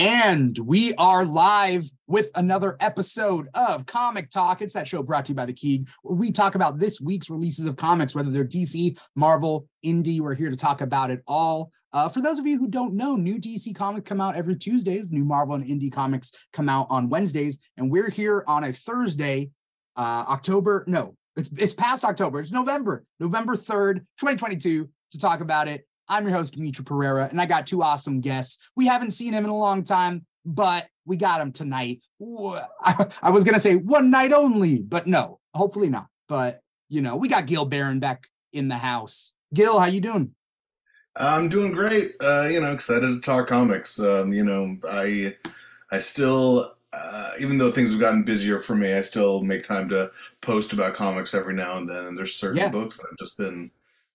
And we are live with another episode of Comic Talk. It's that show brought to you by The Key, where we talk about this week's releases of comics, whether they're DC, Marvel, Indie. We're here to talk about it all. Uh, for those of you who don't know, new DC comics come out every Tuesdays. New Marvel and Indie comics come out on Wednesdays, and we're here on a Thursday, uh, October. No, it's it's past October. It's November, November third, twenty twenty two, to talk about it. I'm your host, Dimithri Perera, and I got two awesome guests. We haven't seen him in a long time, but we got him tonight. I, I was gonna say one night only, but no, hopefully not. But you know, we got Gil Baron back in the house. Gil, how you doing? I'm doing great. Uh, you know, excited to talk comics. Um, you know, I I still uh, even though things have gotten busier for me, I still make time to post about comics every now and then. And there's certain Yeah. books that I've just been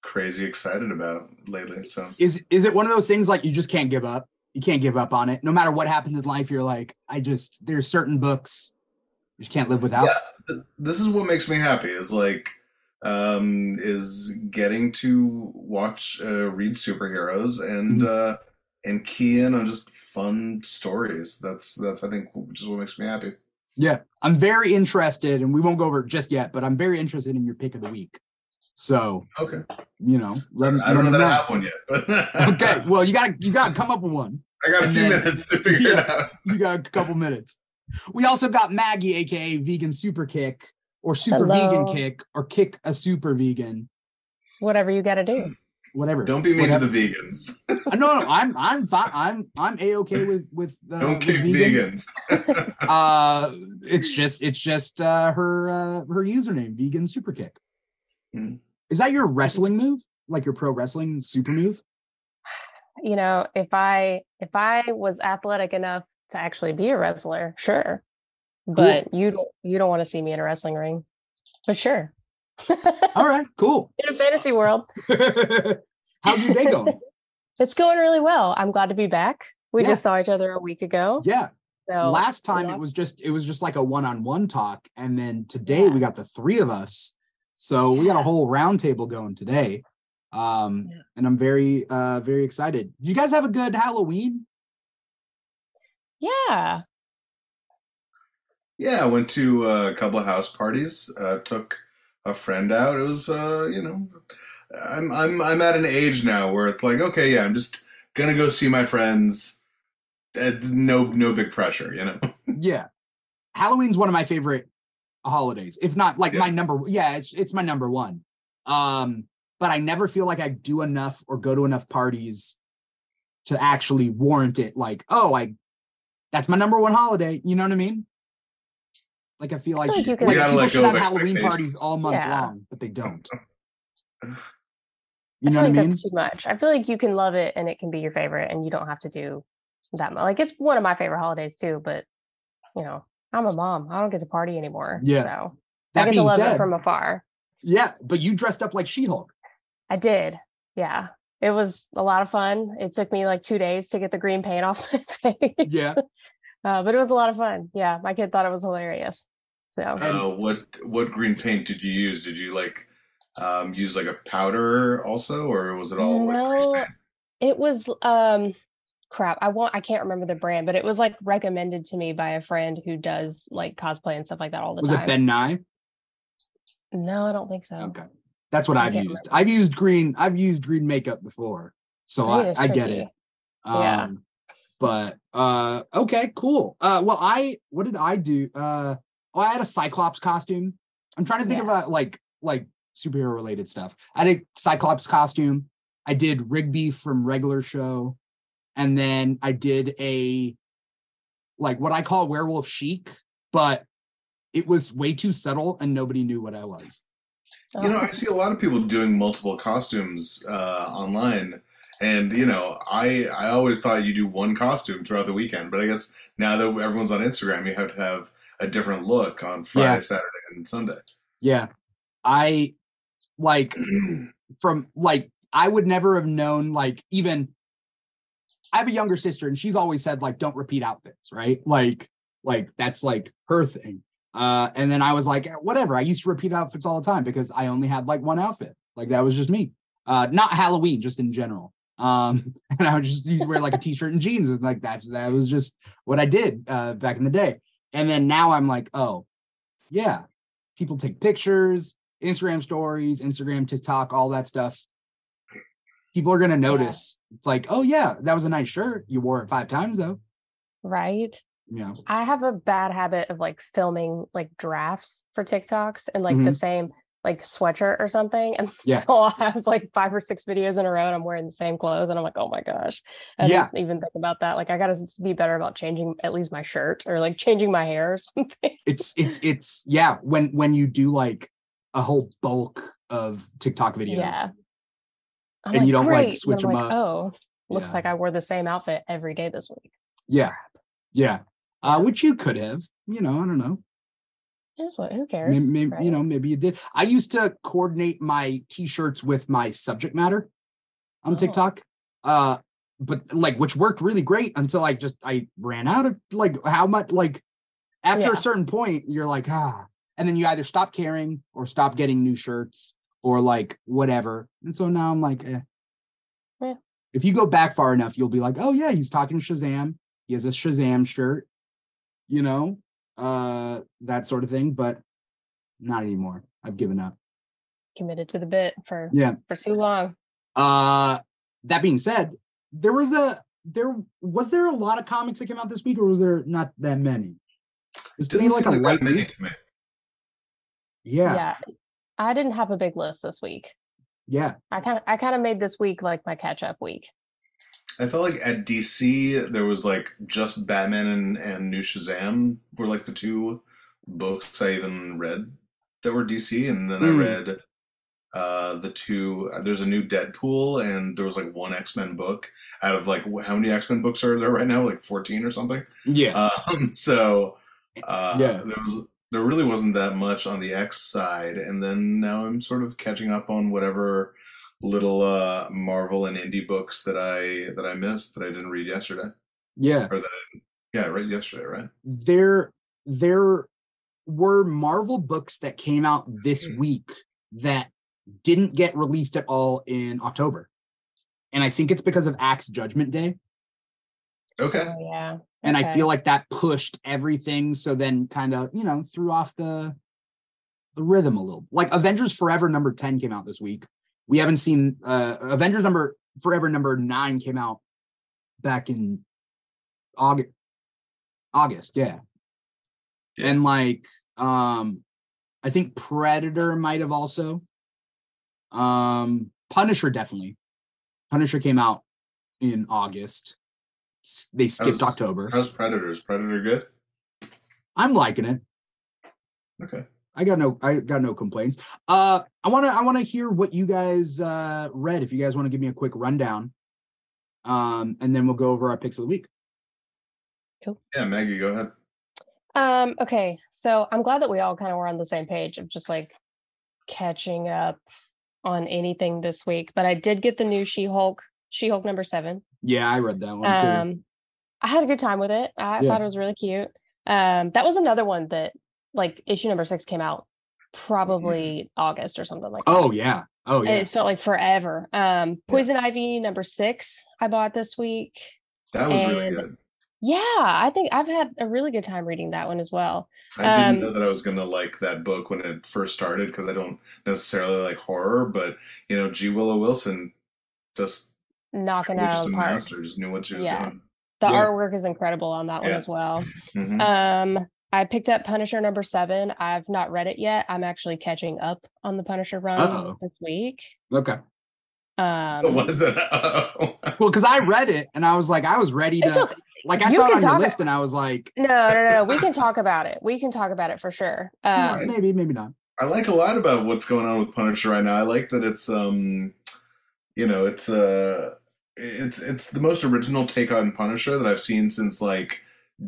crazy excited about lately. So Is is it one of those things like you just can't give up? You can't give up on it. No matter what happens in life, you're like, I just there's certain books you just can't live without. yeah, this is what makes me happy. Is like um is getting to watch uh, read superheroes and Mhm. uh and key in on just fun stories that's that's i think just what makes me happy Yeah, I'm very interested, and we won't go over it just yet, but I'm very interested in your pick of the week. So okay you know, let, i don't let know me that i have one yet but okay, well, you got you got to come up with one. i got a few then- minutes to figure it out You got a couple minutes. We also got Maggie, aka Vegan Super Kick, or Super Hello. Vegan Kick, or Kick a Super Vegan, whatever you got to do. whatever. don't be mean Whatever. to the vegans Uh, no, no, I'm I'm fine. I'm I'm a okay with with uh, don't with kick vegans. vegans, Uh, it's just it's just uh, her uh, her username, Vegan Super Kick. Hmm. Is that your wrestling move? Like your pro wrestling super move? You know, if I if I was athletic enough to actually be a wrestler, sure. But you don't you don't want to see me in a wrestling ring. But sure. All right, cool. in a fantasy world, How's your day going? it's going really well. I'm glad to be back. We Yeah. just saw each other a week ago. Yeah. So Last time yeah. it was just it was just like a one-on-one talk, and then today we got the three of us. So we got a whole round table going today. Um, Yeah. and I'm very uh very excited. Did you guys have a good Halloween? yeah. yeah i went to a couple of house parties uh took a friend out it was uh you know i'm i'm i'm at an age now where it's like okay yeah i'm just gonna go see my friends uh, no no big pressure you know Yeah. Halloween's one of my favorite holidays, if not like Yeah. my number. Yeah, it's it's my number one. Um, but I never feel like I do enough or go to enough parties to actually warrant it. Like, oh, I that's my number one holiday. You know what I mean? Like I feel like, feel like sh- you can- like people let should have Halloween parties all month Yeah. long, but they don't. You I know feel what I mean? that's too much. I feel like you can love it and it can be your favorite and you don't have to do that much. Like it's one of my favorite holidays too, but you know, I'm a mom. I don't get to party anymore. Yeah. So I That get to love said, it from afar. yeah, but you dressed up like She-Hulk. I did. Yeah. It was a lot of fun. It took me like two days to get the green paint off my face. Yeah. Uh, but it was a lot of fun. Yeah. My kid thought it was hilarious. So Uh, what what green paint did you use? Did you like um, use like a powder also, or was it all like grease No, paint? it was um crap. I won't I can't remember the brand, but it was like recommended to me by a friend who does like cosplay and stuff like that all the Was time. Was it Ben Nye? No, I don't think so. Okay. That's what I I've can't used. I've used green, I've used green makeup before. So I, I get it. Yeah. Um but uh okay, cool. Uh well I what did I do? Uh oh I had a Cyclops costume. I'm trying to think Yeah. about like like superhero related stuff. I did Cyclops costume. I did Rigby from regular show. And then I did a like what I call werewolf chic, but it was way too subtle and nobody knew what I was. You know, Oh, I see a lot of people doing multiple costumes uh, online, and you know, I I always thought you do one costume throughout the weekend, but I guess now that everyone's on Instagram, you have to have a different look on Friday, Yeah. Saturday, and Sunday. Yeah. I like from like I would never have known like even I have a younger sister and she's always said like don't repeat outfits, right? Like like that's like her thing. Uh and then I was like whatever. I used to repeat outfits all the time because I only had like one outfit. Like that was just me. Uh not Halloween, just in general. Um, and I would just use wear like a t-shirt and jeans, and like that's that was just what I did uh, back in the day. And then now I'm like, oh, yeah, people take pictures, Instagram stories, Instagram, TikTok, all that stuff. People are gonna notice. It's like, oh yeah, that was a nice shirt. You wore it five times though. Right. Yeah. I have a bad habit of like filming like drafts for TikToks and like the Mhm. same like sweatshirt or something. And Yeah. so I'll have like five or six videos in a row and I'm wearing the same clothes. And I'm like, oh my gosh. I Yeah. didn't even think about that. Like I gotta be better about changing at least my shirt or like changing my hair or something. It's it's it's yeah. When when you do like a whole bulk of TikTok videos, Yeah. I'm And you don't, like, "Great." And switch I'm 'em like, up. Oh, looks Yeah. like I wore the same outfit every day this week. yeah, yeah. Uh, which you could have, you know, I don't know. Here's what who cares? Maybe, right? you know, maybe you did. I used to coordinate my t-shirts with my subject matter on Oh. TikTok. Uh, but like which worked really great until I just I ran out of like how much like after Yeah. a certain point, you're like, ah, and then you either stop caring or stop getting new shirts or like whatever. And so now I'm like, eh. Yeah. If you go back far enough, you'll be like, oh yeah, he's talking Shazam. He has a Shazam shirt, you know, uh, that sort of thing. But not anymore. I've given up. committed to the bit for Yeah. for too long. Uh, that being said, there was a there was there a lot of comics that came out this week, or was there not that many? Was today Didn't like a like light that week? Yeah, yeah. I didn't have a big list this week. yeah, I kind of I kind of made this week like my catch up week. I felt like at DC there was like just Batman and, and New Shazam were like the two books I even read that were DC, and then Hmm. I read uh the two. There's a new Deadpool, and there was like one X Men book out of like how many X Men books are there right now? Like 14 or something. yeah. Um, so uh, Yeah. there was there really wasn't that much on the X side, and then now I'm sort of catching up on whatever little uh, Marvel and indie books that I that I missed that I didn't read yesterday. yeah. Or that yeah, right yesterday, right? There there were Marvel books that came out this Hmm. week that didn't get released at all in October. And I think it's because of Axe Judgment Day. Okay. Oh yeah. and I feel like that pushed everything. So then, kind of, you know, threw off the the rhythm a little. Like Avengers Forever number ten came out this week. We haven't seen uh Avengers number Forever number nine came out back in August. August, yeah. Yeah. And like, um, I think Predator might have also. Um, Punisher definitely. Punisher came out in August. S- They skipped How's- October. How's Predators? Predator good? I'm liking it. Okay. I got no I got no complaints. Uh I want to I want to hear what you guys uh read if you guys want to give me a quick rundown. Um and then we'll go over our picks of the week. Cool. Yeah, Maggie, go ahead. Um, okay, so I'm glad that we all kind of were on the same page of just like catching up on anything this week. But I did get the new She-Hulk, She-Hulk number seven. Yeah, I read that one too. Um, I had a good time with it. I Yeah. thought it was really cute. Um, that was another one that like issue number six came out probably August or something like that. oh yeah. Oh And yeah. It felt like forever. Um, Poison Ivy number six I bought this week. That was really good. Yeah, I think I've had a really good time reading that one as well. I didn't um, know that I was gonna like that book when it first started because I don't necessarily like horror, but you know, G. Willow Wilson just Knocking was it out of the park. master, just knew what she was Yeah. doing. The Yeah. artwork is incredible on that one as well. Mhm. Um, I picked up Punisher number seven. I've not read it yet. I'm actually catching up on the Punisher run Uh-oh. this week. Okay. But Um, what is it? Oh. Well, because I read it and I was like, I was ready to okay. like I You saw it on your talk- list and I was like, No, no, no. We can talk about it. We can talk about it for sure. "Yeah, Um, maybe, maybe not. I like a lot about what's going on with Punisher right now. I like that it's um you know, it's uh it's it's the most original take on Punisher that I've seen since like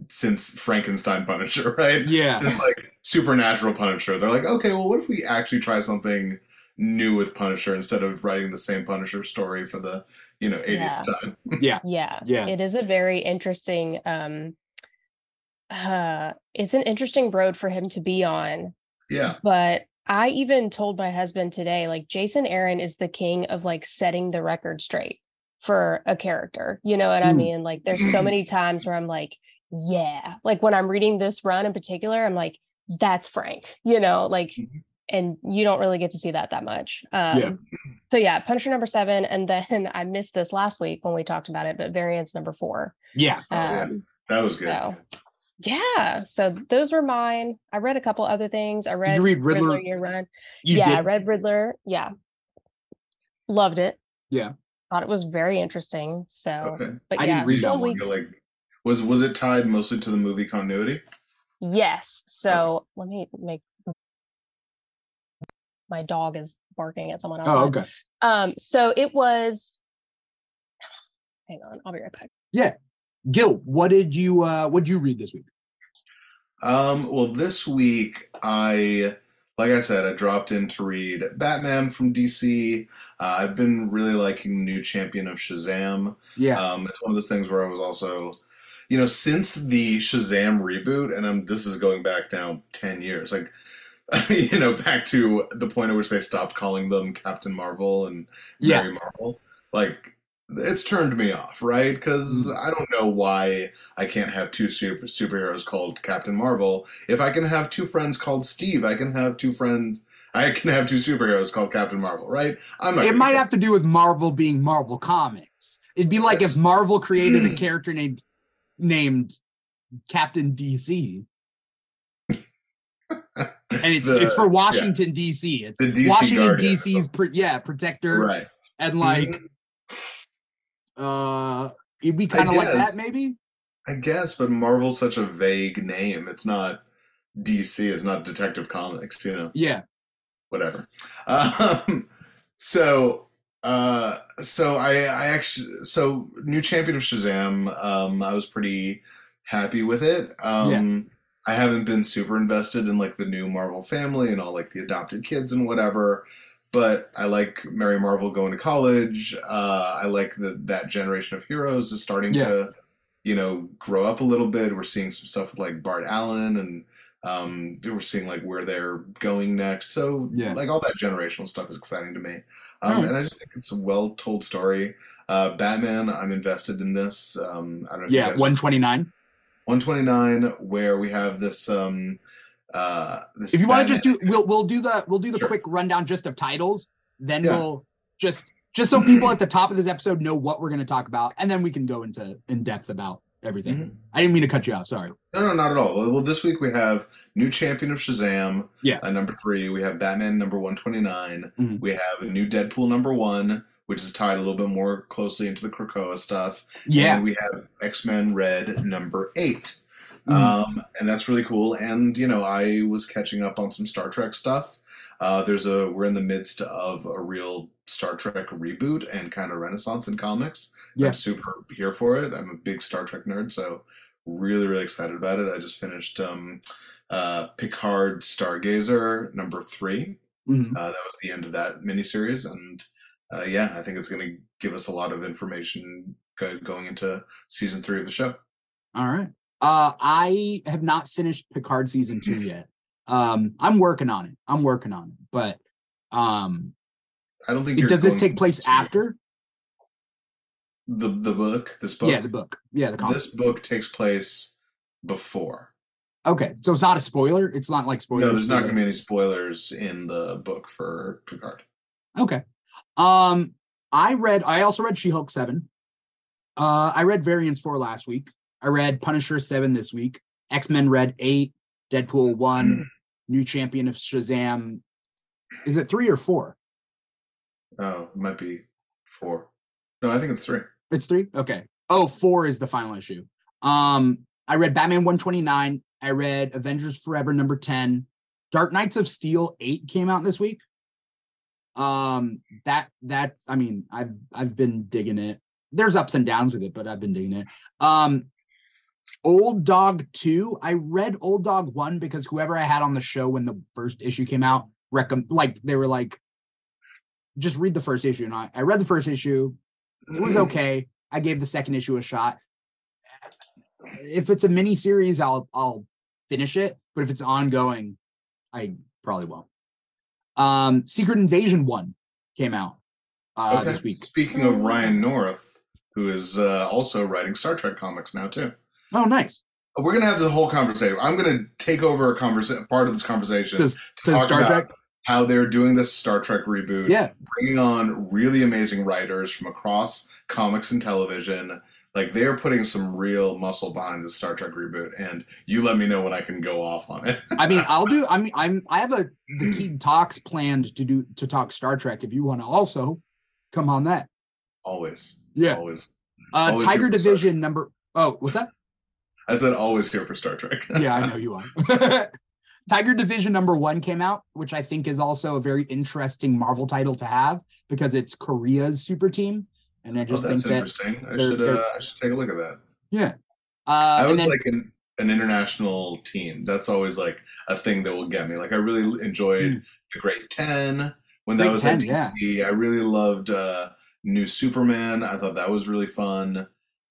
since Frankenstein Punisher, right? Yeah. Since like Supernatural Punisher. They're like, okay, well what if we actually try something new with Punisher instead of writing the same Punisher story for the, you know, 80th Yeah. time. yeah, Yeah. Yeah. It is a very interesting. Um, uh, it's an interesting road for him to be on. Yeah. But I even told my husband today, like Jason Aaron is the king of like setting the record straight. For a character. You know what I Mm. mean? Like there's so many times where I'm like, yeah, like when I'm reading this run in particular, I'm like, that's Frank, you know, like, Mhm. and you don't really get to see that that much. Um, So yeah, Punisher number seven, and then I missed this last week when we talked about it, but variants number four. Yeah. Oh, yeah. Um, That was good. so yeah, so those were mine. I read a couple other things. I read you read Riddler? Year Run. You yeah, I did. read Riddler. Yeah, loved it. Yeah. Thought it was very interesting. So, Okay. but I yeah, didn't read so that one. we- You're like, was was it tied mostly to the movie continuity? Yes. So let me make my dog is barking at someone else. Oh, okay. Um, so it was hang on, I'll be right back. Yeah, Gil, what did you uh what did you read this week? Um, well, this week I, like I said, I dropped in to read Batman from DC. Uh, I've been really liking the New Champion of Shazam. Yeah. Um, it's one of those things where I was also, you know, since the Shazam reboot, and I'm this is going back now ten years, like, you know, back to the point at which they stopped calling them Captain Marvel and Yeah. Mary Marvel. Like, it's turned me off, right? Because I don't know why I can't have two super superheroes called Captain Marvel. If I can have two friends called Steve, I can have two friends. I can have two superheroes called Captain Marvel, right? I'm not. It might have to do with Marvel being Marvel Comics. It'd be like if Marvel created a character named named Captain DC. And it's The- it's for Washington DC. It's The DC Washington Guardian. DC's pr- yeah, protector right. and like Mhm. Uh it'd be kind of like that maybe. I guess, but Marvel's such a vague name. It's not DC. It's not Detective Comics. You know. Yeah. whatever. Um, so, uh, so I, I actually, so new champion of Shazam. Um, I was pretty happy with it. Um, I haven't been super invested in like the new Marvel family and all like the adopted kids and whatever. But I like Mary Marvel going to college. Uh, I like that that generation of heroes is starting Yeah. to, you know, grow up a little bit. We're seeing some stuff with like Bart Allen and um, we're seeing like where they're going next. So Yeah. like all that generational stuff is exciting to me. Um, and I just think it's a well told story. Uh, Batman, I'm invested in this. Um, I don't know if you Yeah, guys 129. 129 where we have this um uh this If you want to just do we'll we'll do the we'll do the Sure. quick rundown just of titles, then Yeah. we'll just just so people at the top of this episode know what we're going to talk about and then we can go into in depth about everything. Mhm. I didn't mean to cut you off, sorry. no no not at all well this week we have new champion of shazam Yeah. uh, number three we have batman number 129 Mhm. we have a new deadpool number one which is tied a little bit more closely into the krakoa stuff Yeah. and we have x-men red number eight Mhm. um, and that's really cool. And you know, I was catching up on some Star Trek stuff. Uh, there's a we're in the midst of a real Star Trek reboot and kind of renaissance in comics. Yeah. I'm super here for it. I'm a big Star Trek nerd, so really really excited about it. I just finished um, uh, Picard Stargazer number three. Mhm. Uh, that was the end of that miniseries, and uh, yeah, I think it's going to give us a lot of information go- going into season three of the show. All right. Uh I have not finished Picard season 2 yet. Um I'm working on it. I'm working on it. But um I don't think. it, does this take place after? the the book? This book. Yeah, the book. Yeah, the comic. this book takes place before. Okay. So it's not a spoiler. It's not like spoilers. No, there's not going to be any spoilers in the book for Picard. Okay. Um, I read. I also read She Hulk seven. Uh, I read Variants four last week. I read Punisher seven this week. X Men Red eight. Deadpool one. New Champion of Shazam. Is it three or four? Oh, it might be four. No, I think it's three. It's three. Okay. Oh, four is the final issue. Um, I read Batman one twenty nine. I read Avengers Forever number ten. Dark Knights of Steel eight came out this week. Um, that that's I mean I've I've been digging it. There's ups and downs with it, but I've been digging it. Um, Old Dog two. I read Old Dog one because whoever I had on the show when the first issue came out, recomm like they were like, just read the first issue, and I I read the first issue. It was okay. I gave the second issue a shot. If it's a mini series, I'll I'll finish it. But if it's ongoing, I probably won't. Um, Secret Invasion one came out. uh, Okay. this week. Speaking of Ryan North, who is uh, also writing Star Trek comics now too. Oh, nice. We're gonna have the whole conversation. I'm gonna take over a conversation, part of this conversation, Does, to does talk Star about Trek? how they're doing this Star Trek reboot, Yeah. bringing on really amazing writers from across comics and television. Like they are putting some real muscle behind the Star Trek reboot, and you let me know when I can go off on it. I mean, I'll do. I mean, I'm. I have a the key talks planned to do to talk Star Trek. If you want to also come on that. always, Yeah. always. Uh, Always Tiger here for Star Division number. Oh, what's that? I said always here for Star Trek. yeah, I know you are. Tiger Division number one came out, which I think is also a very interesting Marvel title to have because it's Korea's super team, and I Oh, just think that's that interesting. I should uh, I should take a look at that. yeah. Uh, I was then- like an, an international team. That's always like a thing that will get me. Like I really enjoyed Mm. the Great Ten when that was 10, at DC. I really loved uh, New Superman. I thought that was really fun.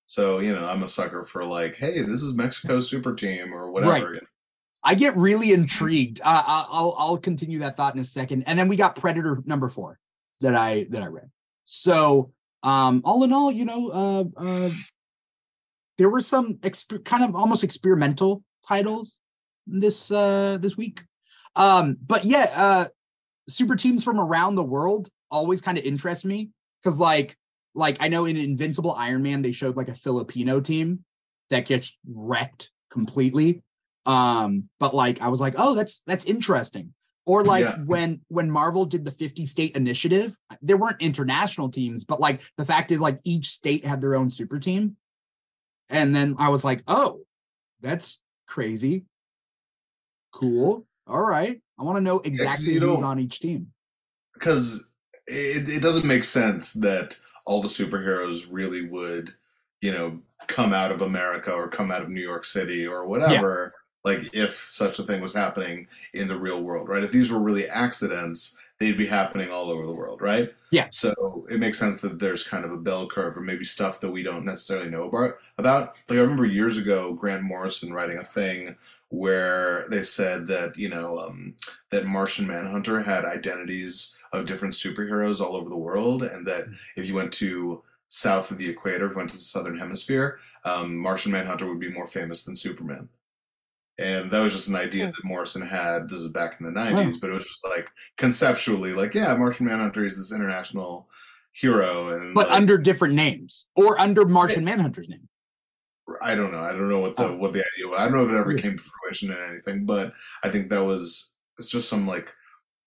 So you know, I'm a sucker for like, hey, this is Mexico super team or whatever. Right. I get really intrigued. Uh, I'll I'll continue that thought in a second, and then we got Predator number four that I that I read. So um, all in all, you know, uh, uh, there were some exp- kind of almost experimental titles this uh, this week. Um, but yeah, uh, super teams from around the world always kind of interest me because like like I know in Invincible Iron Man they showed like a Filipino team that gets wrecked completely. Um but like i was like oh that's that's interesting. Or like Yeah. when when marvel did the 50 state initiative there weren't international teams but like the fact is like each state had their own super team. And then i was like oh that's crazy. Cool. All right. I want to know exactly who's on each team. because it, it doesn't make sense that all the superheroes really would, you know, come out of America or come out of New York City or whatever. Like if such a thing was happening in the real world, right? If these were really accidents, they'd be happening all over the world, right? Yeah. So it makes sense that there's kind of a bell curve or maybe stuff that we don't necessarily know about. About like I remember years ago, Grant Morrison writing a thing where they said that you know um, that Martian Manhunter had identities of different superheroes all over the world, and that if you went to south of the equator, if you went to the southern hemisphere, um, Martian Manhunter would be more famous than Superman. And that was just an idea Hmm. that Morrison had. This is back in the '90s, but it was just like conceptually, like, yeah, Martian Manhunter is this international hero, and but like, under different names or under martian manhunter's name I don't know. I don't know what the Oh. what the idea. was. I don't know if it ever Yeah. came to fruition in anything, but I think that was it's just some like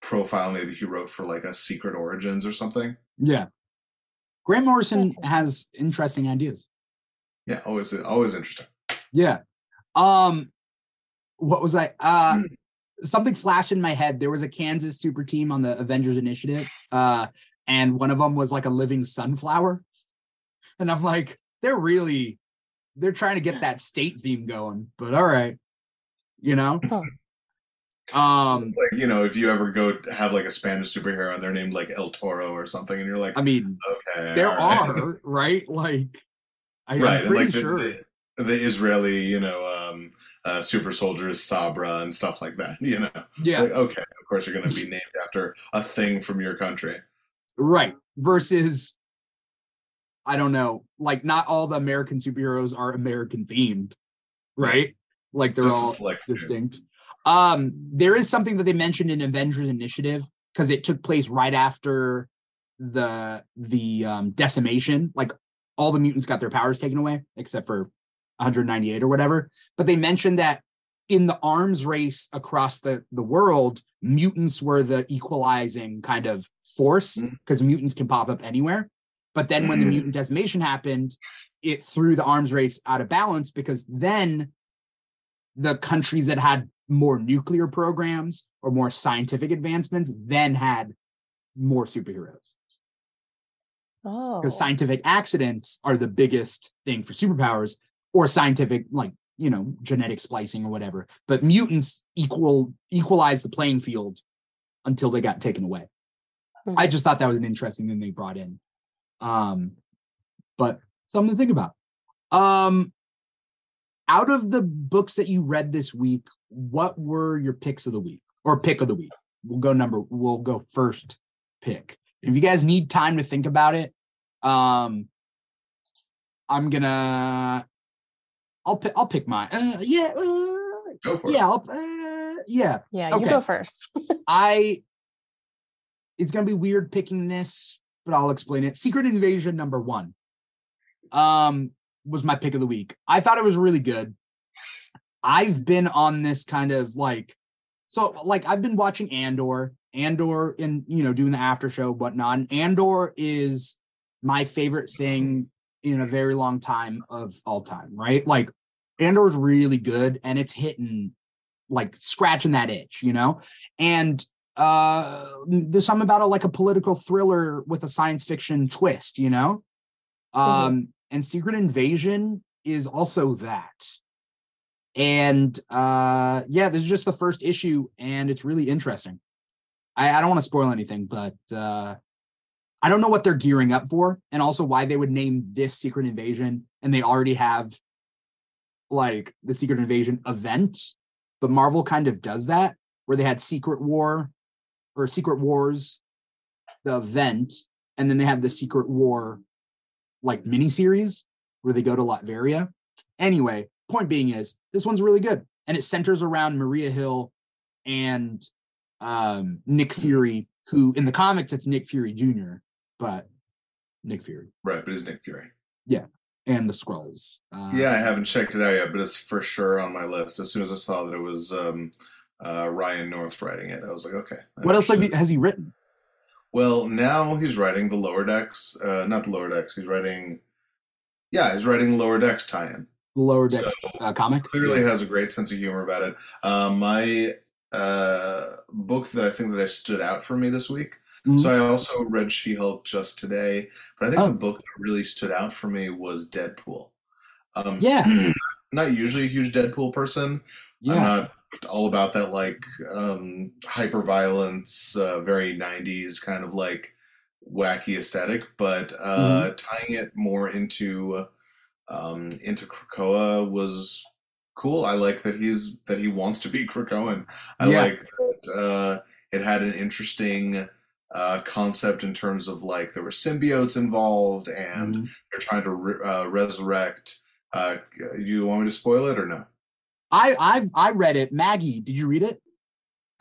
profile maybe he wrote for like a Secret Origins or something. yeah grant morrison has interesting ideas Yeah, always always interesting. Yeah. Um what was I uh something flashed in my head. There was a Kansas super team on the Avengers Initiative. Uh and one of them was like a living sunflower. And I'm like, they're really they're trying to get that state theme going, but all right. You know? Um Like you know, if you ever go have like a Spanish superhero and they're named like El Toro or something, and you're like, I mean, okay, there all right. are, right? Like I, right, I'm and pretty like the, sure. the, the Israeli, you know, um, uh, super soldiers Sabra and stuff like that. You know, yeah. like okay, of course you're going to be named after a thing from your country. Right. Versus, I don't know, like not all the American superheroes are American themed, right? Like they're Just all select distinct. Um, there is something that they mentioned in Avengers Initiative because it took place right after the the um, decimation. Like all the mutants got their powers taken away except for 198 or whatever. But they mentioned that in the arms race across the the world, mutants were the equalizing kind of force Mm. because mutants can pop up anywhere. But then when the Mm. mutant decimation happened, it threw the arms race out of balance because then the countries that had more nuclear programs or more scientific advancements then had more superheroes Oh, because scientific accidents are the biggest thing for superpowers or scientific like you know genetic splicing or whatever but mutants equal equalize the playing field until they got taken away i Mhm. just thought that was an interesting thing they brought in um but something to think about um out of the books that you read this week what were your picks of the week or pick of the week we'll go number we'll go first pick If you guys need time to think about it, um, I'm gonna. I'll pick. I'll pick mine. Uh, yeah. Uh, Go for it. yeah. I'll, uh, yeah. Yeah, you Okay. go first. I. It's gonna be weird picking this, but I'll explain it. Secret Invasion number one. Um, was my pick of the week. I thought it was really good. I've been on this kind of like, so like I've been watching Andor, Andor, and you know doing the after show, whatnot. And Andor is my favorite thing in a very long time of all time, right? Like Andor is really good, and it's hitting like scratching that itch, you know. And uh there's something about it like a political thriller with a science fiction twist, you know. Um, and Secret Invasion is also that. And uh yeah, this is just the first issue, and it's really interesting. I, I don't want to spoil anything, but uh I don't know what they're gearing up for, and also why they would name this Secret Invasion, and they already have like the Secret Invasion event. But Marvel kind of does that, where they had Secret War or Secret Wars, the event, and then they had the Secret War like miniseries where they go to Latveria. Anyway, point being is this one's really good, and it centers around Maria Hill and um, Nick Fury, who in the comics it's Nick Fury Jr., but Nick Fury Right, but it's Nick Fury. And the Skrulls. Uh, Yeah, I haven't checked it out yet, but it's for sure on my list. As soon as I saw that it was um, uh, Ryan North writing it, I was like, okay. I'm What else have you, has he written? Well, now he's writing the Lower Decks. Uh, not the Lower Decks. He's writing. Yeah, he's writing Lower Decks tie-in. Lower Decks So, uh, comic? Clearly has a great sense of humor about it. Um, my uh, book that I think that I stood out for me this week. Mhm. So I also read She-Hulk just today, but I think Oh. the book that really stood out for me was Deadpool. Um, Yeah. not usually a huge Deadpool person. I'm not all about that like um hyper violence, uh, very 90s kind of like wacky aesthetic, but uh tying it more into um into Krakoa was cool. I like that he's that he wants to be Krakoan. I Yeah. like that uh it had an interesting uh concept in terms of like there were symbiotes involved and Mhm. they're trying to re- uh, resurrect uh you want me to spoil it or no? I I've I read it. Maggie, did you read it?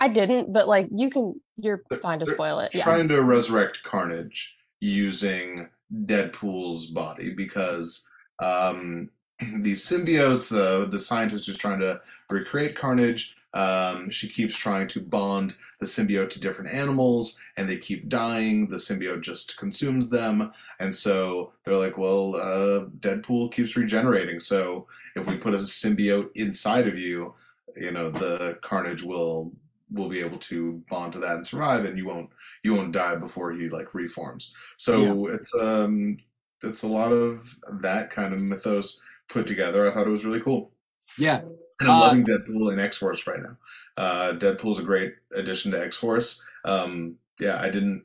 I didn't, but like you can, you're fine to spoil it. Yeah. trying to resurrect Carnage using Deadpool's body because um, these symbiotes, uh, the scientist who's trying to recreate Carnage, um, she keeps trying to bond the symbiote to different animals, and they keep dying. The symbiote just consumes them, and so they're like, "Well, uh, Deadpool keeps regenerating, so if we put a symbiote inside of you, you know, the Carnage will will be able to bond to that and survive, and you won't you won't die before he like reforms. So it's um it's a lot of that kind of mythos put together. I thought it was really cool. Yeah. And I'm Uh, loving Deadpool and X Force right now. Uh, Deadpool's a great addition to X Force. Um, yeah, I didn't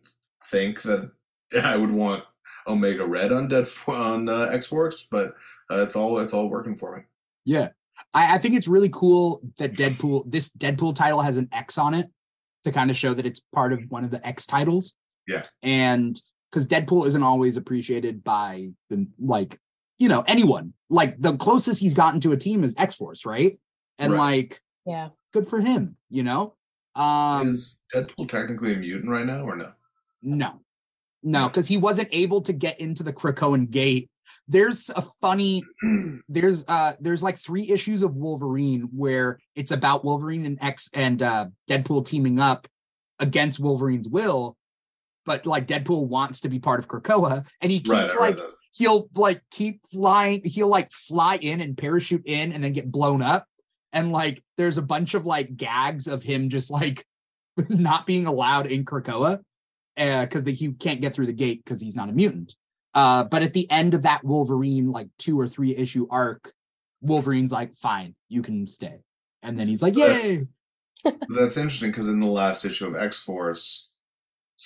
think that I would want Omega Red on Dead on uh, X Force, but uh, it's all it's all working for me. Yeah. I, I think it's really cool that Deadpool, this Deadpool title has an X on it to kind of show that it's part of one of the X titles. Yeah. And because Deadpool isn't always appreciated by the like, you know, anyone. Like the closest he's gotten to a team is X Force, right? And Right. like, Yeah. good for him, you know? Um Is Deadpool technically a mutant right now, or no? No, no, because he wasn't able to get into the Krakoan gate. There's a funny, there's uh, there's like three issues of Wolverine where it's about Wolverine and X and uh, Deadpool teaming up against Wolverine's will, but like Deadpool wants to be part of Krakoa, and he keeps right, like that. He'll like keep flying he'll like fly in and parachute in and then get blown up. And like there's a bunch of like gags of him just like not being allowed in krakoa because he can't get through the gate because he's not a mutant uh but at the end of that wolverine like two or three issue arc wolverine's like fine you can stay. And then he's like That's- yay! But that's interesting because in the last issue of X Force,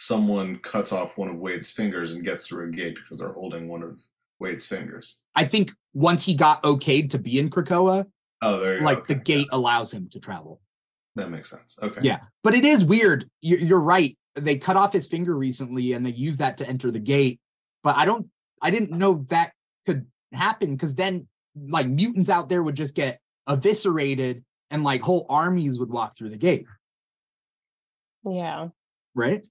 someone cuts off one of Wade's fingers and gets through a gate because they're holding one of Wade's fingers. i think once he got okayed to be in krakoa Oh, there you go. like the Okay, gate allows him to travel That makes sense. Okay. Yeah, but it is weird. You're, you're right. they cut off his finger recently and they used that to enter the gate. But I don't I didn't know that could happen because then like mutants out there would just get eviscerated and like whole armies would walk through the gate, Yeah. right?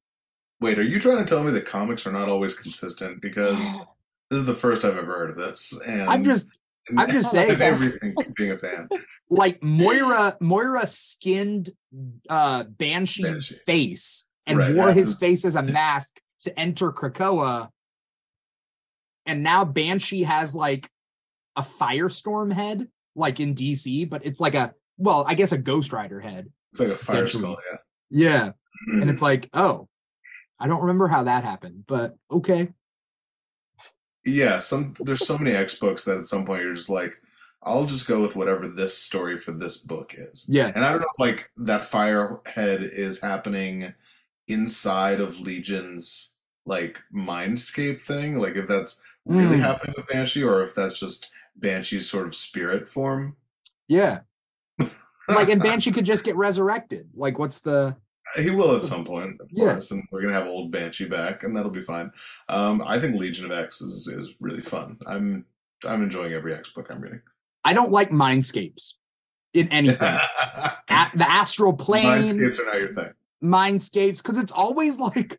Wait, are you trying to tell me that comics are not always consistent? Because this is the first I've ever heard of this, and I'm just I'm just saying everything being a fan. like Moira Moira skinned uh Banshee's Banshee. face and Right, wore his face as a mask to enter Krakoa. And now Banshee has like a firestorm head, like in DC, but it's like a well, I guess a Ghost Rider head. It's like a fire skull, yeah. Yeah. And it's like, oh, I don't remember how that happened, but okay. yeah, some there's so many X books that at some point you're just like, I'll just go with whatever this story for this book is. Yeah. And I don't know if like that firehead is happening inside of Legion's like mindscape thing, like if that's really Mm. happening with Banshee, or if that's just Banshee's sort of spirit form. Yeah. Like and Banshee could just get resurrected. Like what's the He will at some point, of Yeah. course, and we're gonna have old Banshee back, and that'll be fine. Um, I think Legion of X is is really fun. I'm I'm enjoying every X book I'm reading. I don't like mindscapes in anything. A- the astral plane Mindscapes are not your thing. mindscapes because it's always like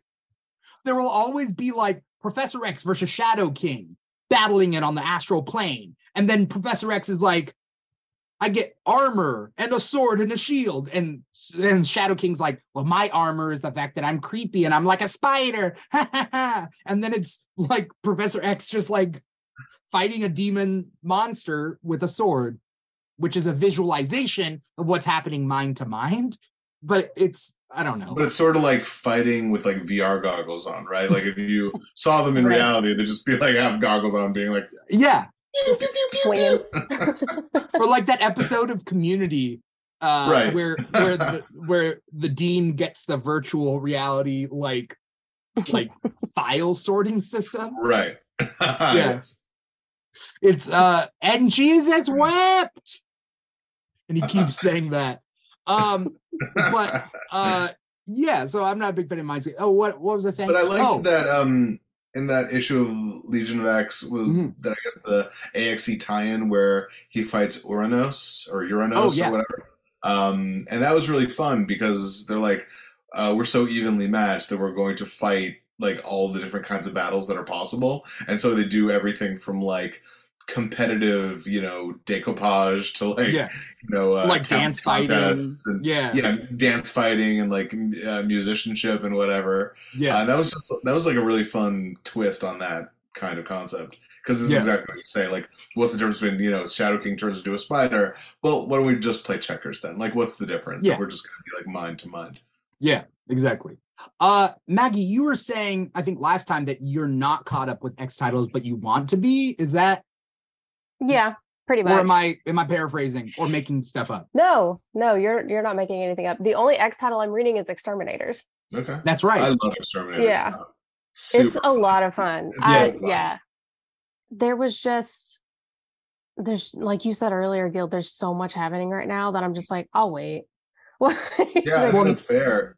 there will always be like Professor X versus Shadow King battling it on the astral plane, and then Professor X is like, "I get armor and a sword and a shield," and and Shadow King's like, "Well, my armor is the fact that I'm creepy and I'm like a spider," and then it's like Professor X just like fighting a demon monster with a sword, which is a visualization of what's happening mind to mind. But it's I don't know. But it's sort of like fighting with like VR goggles on, right? Like if you saw them in Right. reality, they'd just be like have goggles on, being like Yeah, pew, pew, pew, pew, or like that episode of Community, uh, Right. where where the, where the dean gets the virtual reality like like file sorting system. right. yes. It's uh, and Jesus wept, and he keeps saying that. Um, but uh, yeah. So I'm not a big fan of Mindscape. Oh, what what was I saying? But I liked oh, that um in that issue of Legion of X was Mhm. that I guess the AXE tie-in where he fights Uranos or Uranos Oh, yeah. or whatever. Um and that was really fun because they're like, uh, we're so evenly matched that we're going to fight like all the different kinds of battles that are possible. And so they do everything from like competitive, you know, decoupage to like yeah, you know uh, like dance fighting. and Yeah, yeah, dance fighting and like uh, musicianship and whatever. yeah, Uh, that was just that was like a really fun twist on that kind of concept because it's Yeah. exactly what you say. Like, what's the difference between you know Shadow King turns into a spider? Well, why don't we just play checkers then? Like, what's the difference? Yeah. If we're just gonna be like mind to mind. Yeah, exactly. Uh Maggie, you were saying I think last time that you're not caught up with X titles, but you want to be. Is that yeah, pretty much. or am I am I paraphrasing or making stuff up? No, no, you're you're not making anything up. The only X title I'm reading is X-Terminators. Okay, That's right. I love X-Terminator. Yeah. Super it's a fun. lot of fun. It's I, fun. yeah. There was just there's like you said earlier, Gil, there's so much happening right now that I'm just like, I'll wait. Yeah, Well, that's fair.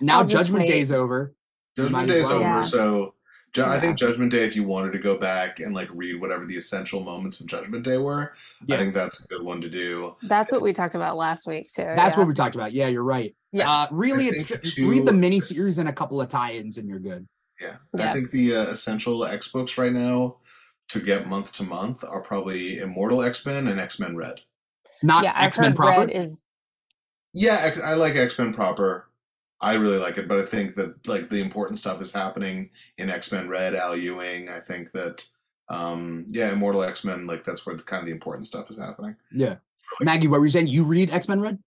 now I'll Judgment. Day's over. Judgment might as Day is well. over, Yeah. so Ju- I think Judgment Day. If you wanted to go back and like read whatever the essential moments of Judgment Day were, Yeah. I think that's a good one to do. That's what we talked about last week too. That's yeah. what we talked about. Yeah, you're right. Yeah. Uh really it's think just too- read the mini series and a couple of tie-ins and you're good. Yeah, Yeah. I think the uh, essential X books right now to get month to month are probably Immortal X Men and X Men Red. Not yeah, X-Men heard proper. Red is Yeah, I like X Men proper. I really like it, but I think that like the important stuff is happening in X Men Red. Al Ewing. I think that um yeah, Immortal X Men like that's where the kind of the important stuff is happening. yeah. Maggie, what were you saying? You read X-Men Red?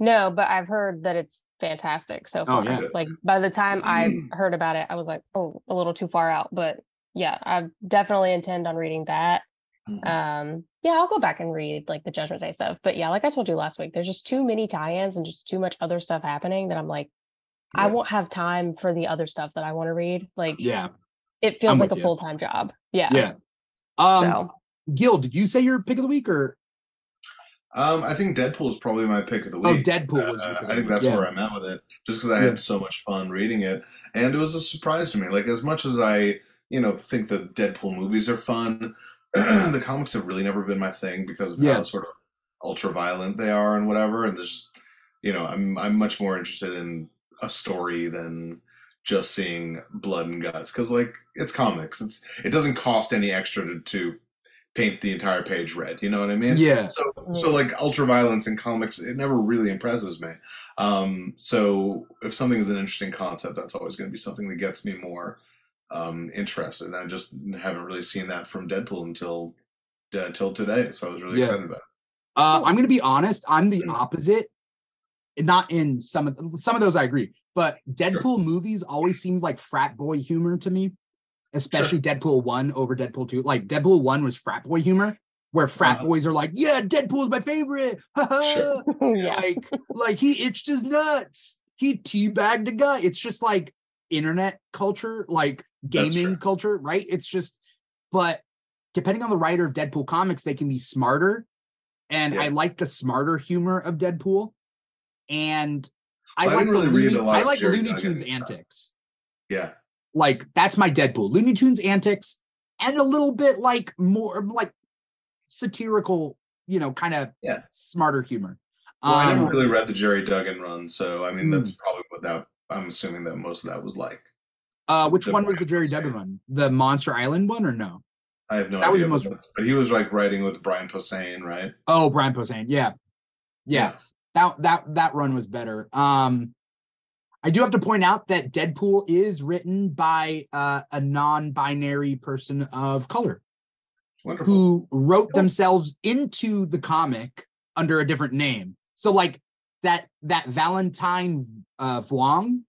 no, but I've heard that it's fantastic so far. Oh, yeah. Like by the time I heard about it, I was like, oh, a little too far out. But yeah, I definitely intend on reading that. Mhm. Um, yeah, I'll go back and read like the Judgment Day stuff. But yeah, like I told you last week, there's just too many tie-ins and just too much other stuff happening that I'm like, I won't have time for the other stuff that I want to read. Like, Yeah. it feels I'm like a you. full-time job. Yeah. Yeah. Um so Gil, did you say your pick of the week or Um, I think Deadpool is probably my pick of the week. Oh. Deadpool was. Uh, your I think that's yeah. where I'm at with it, just because I Yeah. had so much fun reading it, and it was a surprise to me. Like as much as I, you know, think the Deadpool movies are fun, the comics have really never been my thing because of Yeah. how sort of ultra violent they are and whatever. And there's, just, you know, I'm I'm much more interested in a story than just seeing blood and guts because like it's comics. It's it doesn't cost any extra to, to paint the entire page red. You know what I mean? Yeah. So, so like ultra violence in comics, it never really impresses me. Um, so if something is an interesting concept, that's always going to be something that gets me more um, interested. And I just haven't really seen that from Deadpool until uh, until today. So I was really Yeah. excited about it. Uh, I'm going to be honest. I'm the Mm. opposite. Not in some of some of those I agree, but Deadpool movies always seemed like frat boy humor to me, especially Deadpool one over Deadpool two. Like Deadpool one was frat boy humor, where frat Uh-huh. boys are like, "Yeah, Deadpool's my favorite." Sure. yeah. like, like he itched his nuts. He teabagged a guy. It's just like internet culture, like That's gaming culture, right? It's just, but depending on the writer of Deadpool comics, they can be smarter. And Yeah. I like the smarter humor of Deadpool. And I Well, I like didn't the really read a lot I like Looney Tunes antics. Yeah. Like that's my Deadpool. Looney Tunes antics and a little bit like more like satirical, you know, kind of Yeah. smarter humor. Well, I Um, never really read the Gerry Duggan run, so I mean Hmm. that's probably what that. I'm assuming that most of that was like. Uh, which The one was the Jerry Posehn. One? The Monster Island one or no? I have no That was the most- but he was like writing with Brian Posehn, right? Oh, Brian Posehn. Yeah. yeah, That that that run was better. Um, I do have to point out that Deadpool is written by uh, a non-binary person of color Wonderful. who wrote themselves into the comic under a different name. So like that that Valentine uh, Vuong.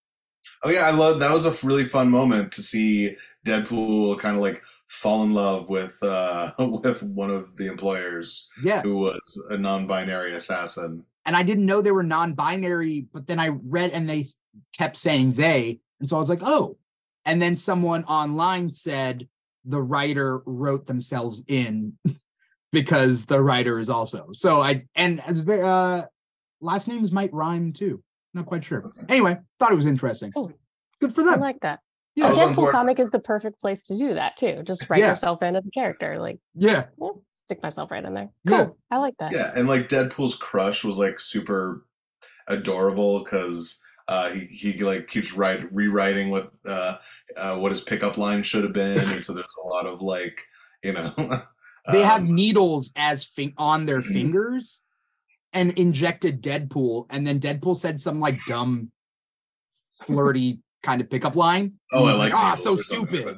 Oh yeah, I love that was a really fun moment to see Deadpool kind of like fall in love with uh with one of the employers Yeah. who was a non-binary assassin. and I didn't know they were non-binary, but then I read and they kept saying they, and so I was like, oh. And then someone online said the writer wrote themselves in because the writer is also. So I and as very uh last names might rhyme too. Not quite sure. Anyway, thought it was interesting. Oh. Good for them. I like that. yeah, I Deadpool comic is the perfect place to do that too. Just write Yeah. yourself in as a character. Like, yeah, well, stick myself right in there. Yeah. Cool. I like that. Yeah, and like Deadpool's crush was like super adorable because uh, he he like keeps write rewriting what uh, uh, what his pickup line should have been, and so there's a lot of like you know they have um, needles as fin- on their fingers and injected Deadpool, and then Deadpool said some like dumb, flirty kind of pickup line. Oh, I like ah, needles so stupid. but-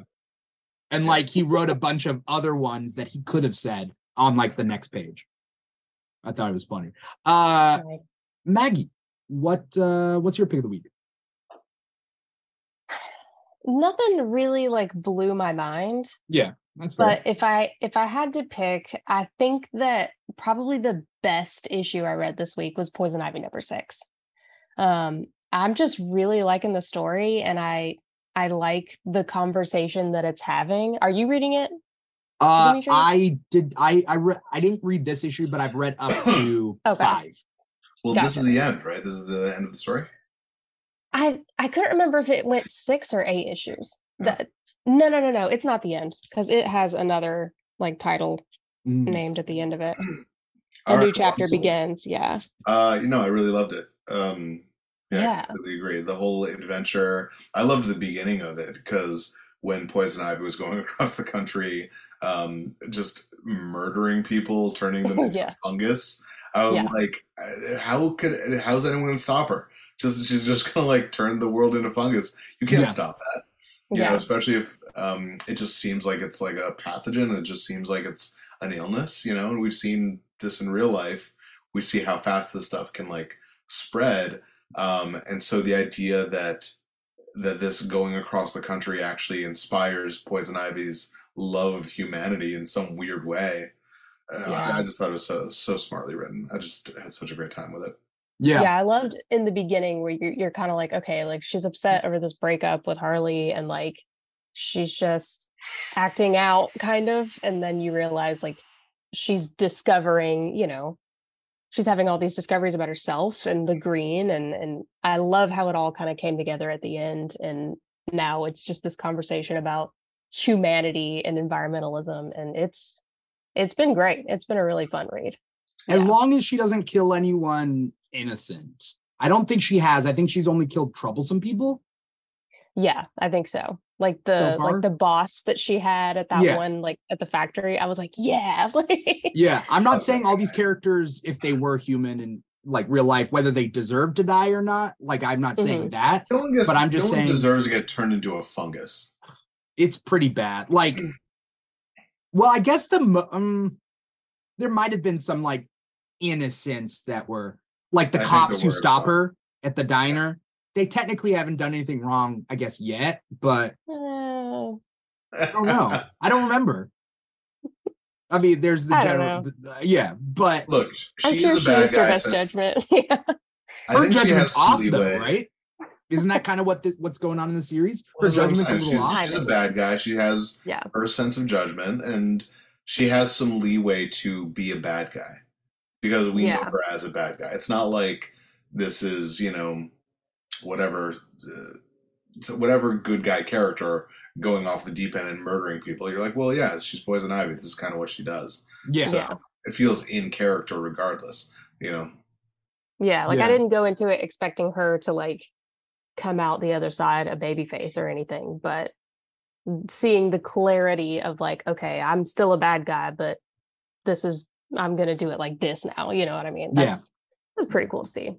And Yeah. like he wrote a bunch of other ones that he could have said on like the next page. I thought it was funny. Uh Maggie, what uh what's your pick of the week? Nothing really like blew my mind. Yeah, that's fair. But if I if I had to pick, I think that probably the best issue I read this week was Poison Ivy number six. Um, I'm just really liking the story, and I I like the conversation that it's having. Are you reading it? uh Dimithri? I did I I re- I didn't read this issue, but I've read up to Okay. five. Well, this is the end, right? This is the end of the story. I I couldn't remember if it went six or eight issues. Oh. No no no no, it's not the end because it has another like title Mm. named at the end of it. A new right, chapter begins. Yeah. Uh, you know, I really loved it. Um, yeah, Yeah. I completely agree. The whole adventure. I loved the beginning of it because when Poison Ivy was going across the country, um, just murdering people, turning them into Yeah. fungus. I was Yeah. like, uh, how could? How's anyone to stop her? Just she's just gonna like turn the world into fungus. You can't Yeah. stop that. You know, Yeah. especially if um, it just seems like it's like a pathogen. It just seems like it's an illness. You know, and we've seen this in real life. We see how fast this stuff can like spread. Um, and so the idea that that this going across the country actually inspires Poison Ivy's love of humanity in some weird way. Uh, Yeah. I, I just thought it was so so smartly written. I just had such a great time with it. Yeah. yeah i loved in the beginning where you're, you're kind of like okay like she's upset over this breakup with harley and like she's just acting out kind of and then you realize like she's discovering you know she's having all these discoveries about herself and the green and and I love how it all kind of came together at the end and now it's just this conversation about humanity and environmentalism and it's it's been great. It's been a really fun read. As Yeah. long as she doesn't kill anyone innocent. I don't think she has. I think she's only killed troublesome people. Yeah, I think so. Like the far? like the boss that she had at that Yeah. one like at the factory. I was like, yeah. Yeah, I'm not saying all these characters, if they were human in like real life, whether they deserve to die or not. Like I'm not saying that. No one gets, But I'm just no saying- deserves to get turned into a fungus. It's pretty bad. Like, well, I guess the um, there might have been some like innocents that were like the I cops there who stop some. her at the diner. They technically haven't done anything wrong, I guess, yet, but Uh, I don't know. I don't remember. I mean, there's the I general, th- uh, yeah, but Look, I'm sure is a she bad used her guy. best So judgment. yeah. I her think she judgment's has off leeway. though, right? Isn't that kind of what the, what's going on in the series? Her That's what judgment's a saying. little She's, off. she's a bad guy. She has Yeah. her sense of judgment, and she has some leeway to be a bad guy because we know her as a bad guy. It's not like this is you know whatever uh, whatever good guy character going off the deep end and murdering people. You're like, well, yeah, she's poison ivy. This is kind of what she does. Yeah, So Yeah. it feels in character regardless. You know, Yeah. Like Yeah. I didn't go into it expecting her to like come out the other side a baby face or anything, but seeing the clarity of like, okay, I'm still a bad guy, but this is I'm gonna do it like this now. You know what I mean? Yeah. That's that's pretty cool to see.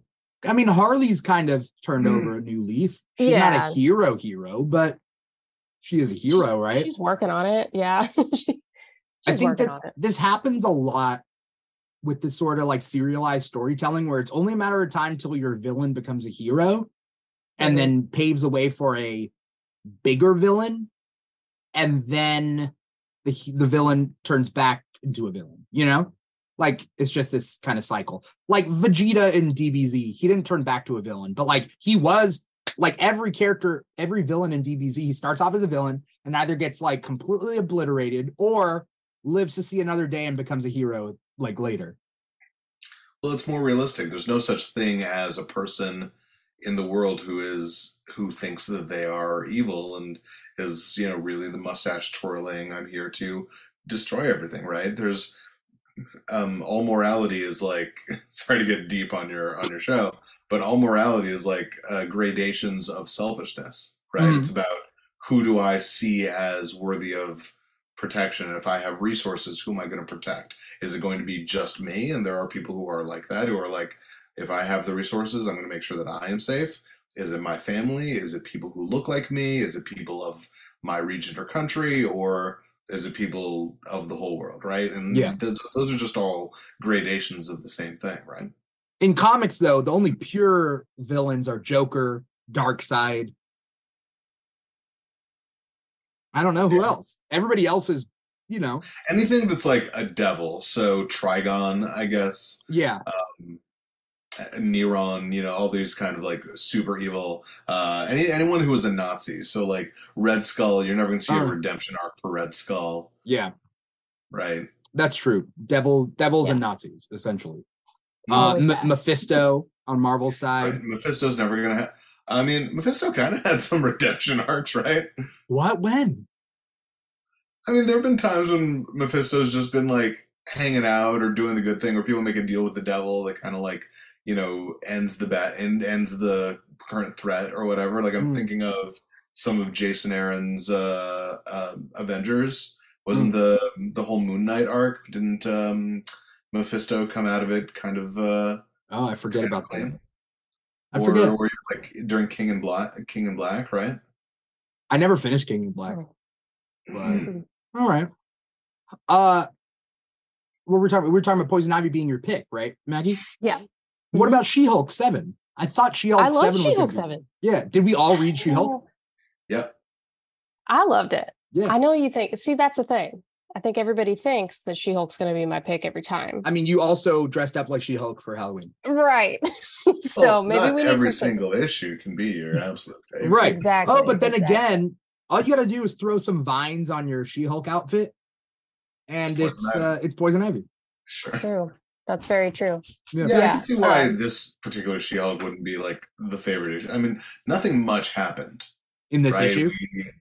I mean, Harley's kind of turned Mm. over a new leaf. She's not a hero, hero, but she is a hero, right? She's working on it. Yeah. She- I think working that on it. this happens a lot with this sort of like serialized storytelling where it's only a matter of time till your villain becomes a hero and Mhm. then paves the way for a bigger villain and then the the villain turns back into a villain you know like it's just this kind of cycle. Like vegeta in dbz he didn't turn back to a villain but like he was like every character every villain in dbz he starts off as a villain and either gets like completely obliterated or lives to see another day and becomes a hero like later. Well, it's more realistic. There's no such thing as a person in the world who is who thinks that they are evil and is you know really the mustache twirling i'm here to destroy everything right? There's um all morality is like sorry to get deep on your on your show but all morality is like uh, gradations of selfishness right Mhm. it's about who do i see as worthy of protection and if i have resources who am i going to protect is it going to be just me and there are people who are like that who are like if I have the resources, I'm going to make sure that I am safe. Is it my family? Is it people who look like me? Is it people of my region or country? Or is it people of the whole world, right? And Yeah. those, those are just all gradations of the same thing, right? in comics though the only pure villains are joker Darkseid. i don't know who Yeah. else everybody else is you know Anything that's like a devil, so Trigon, I guess, yeah um, Neron, you know, all these kind of like super evil. Uh, any anyone who was a Nazi, so like Red Skull, you're never going to see Oh. a redemption arc for Red Skull, yeah right? that's true devil devils and nazis essentially uh M- mephisto on marvel's side Right? Mephisto's never gonna have. I mean, Mephisto kind of had some redemption arcs, right? what when I mean, there have been times when Mephisto's just been like hanging out or doing the good thing, or people make a deal with the devil that kind of like you know ends the bat and ends the current threat or whatever. Like I'm Hmm. thinking of some of Jason Aaron's uh, uh, Avengers. Wasn't the the whole Moon Knight arc? Didn't um, Mephisto come out of it kind of? Uh, oh i forget kind of about that clean? i or, forget or like during King in Black, King in Black, right? i never finished king in black Oh. but all right uh what we're talking we're talking about poison ivy being your pick right maggie Yeah. What Mhm. about she-hulk 7 i thought she-hulk I love 7 She-Hulk gonna Seven. yeah did we all read she-hulk Yep. I loved it. Yeah. I know you think. See, that's the thing. I think everybody thinks that She Hulk's going to be my pick every time. I mean, you also dressed up like She-Hulk for Halloween. Right. so Well, maybe not we need every to think- single issue can be your absolute favorite. Right. Exactly. Oh, but then exactly. again, all you gotta do is throw some vines on your She-Hulk outfit, and It's it's Poison uh, it's poison ivy. Sure. True. That's very true. Yeah, Yeah. I can see why um, this particular She-Hulk wouldn't be like the favorite issue. I mean, nothing much happened. In this right? issue. We-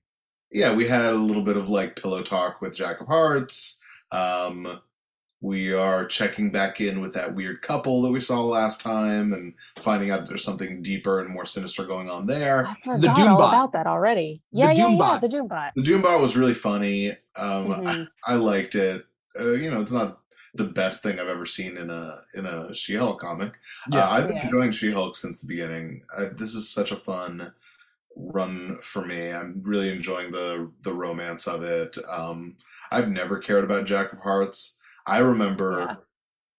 yeah, we had a little bit of like pillow talk with Jack of Hearts. Um, we are checking back in with that weird couple that we saw last time and finding out that there's something deeper and more sinister going on there. I forgot Doombot. all about that already. The Yeah, yeah, yeah. The Doombot. The Doombot was really funny. Um, Mhm. I liked it. Uh, you know, it's not the best thing I've ever seen in a in a She-Hulk comic. Yeah. Uh, I've been Yeah. enjoying She-Hulk since the beginning. I, this is such a fun run for me. I'm really enjoying the the romance of it. Um, I've never cared about Jack of Hearts. I remember, Yeah.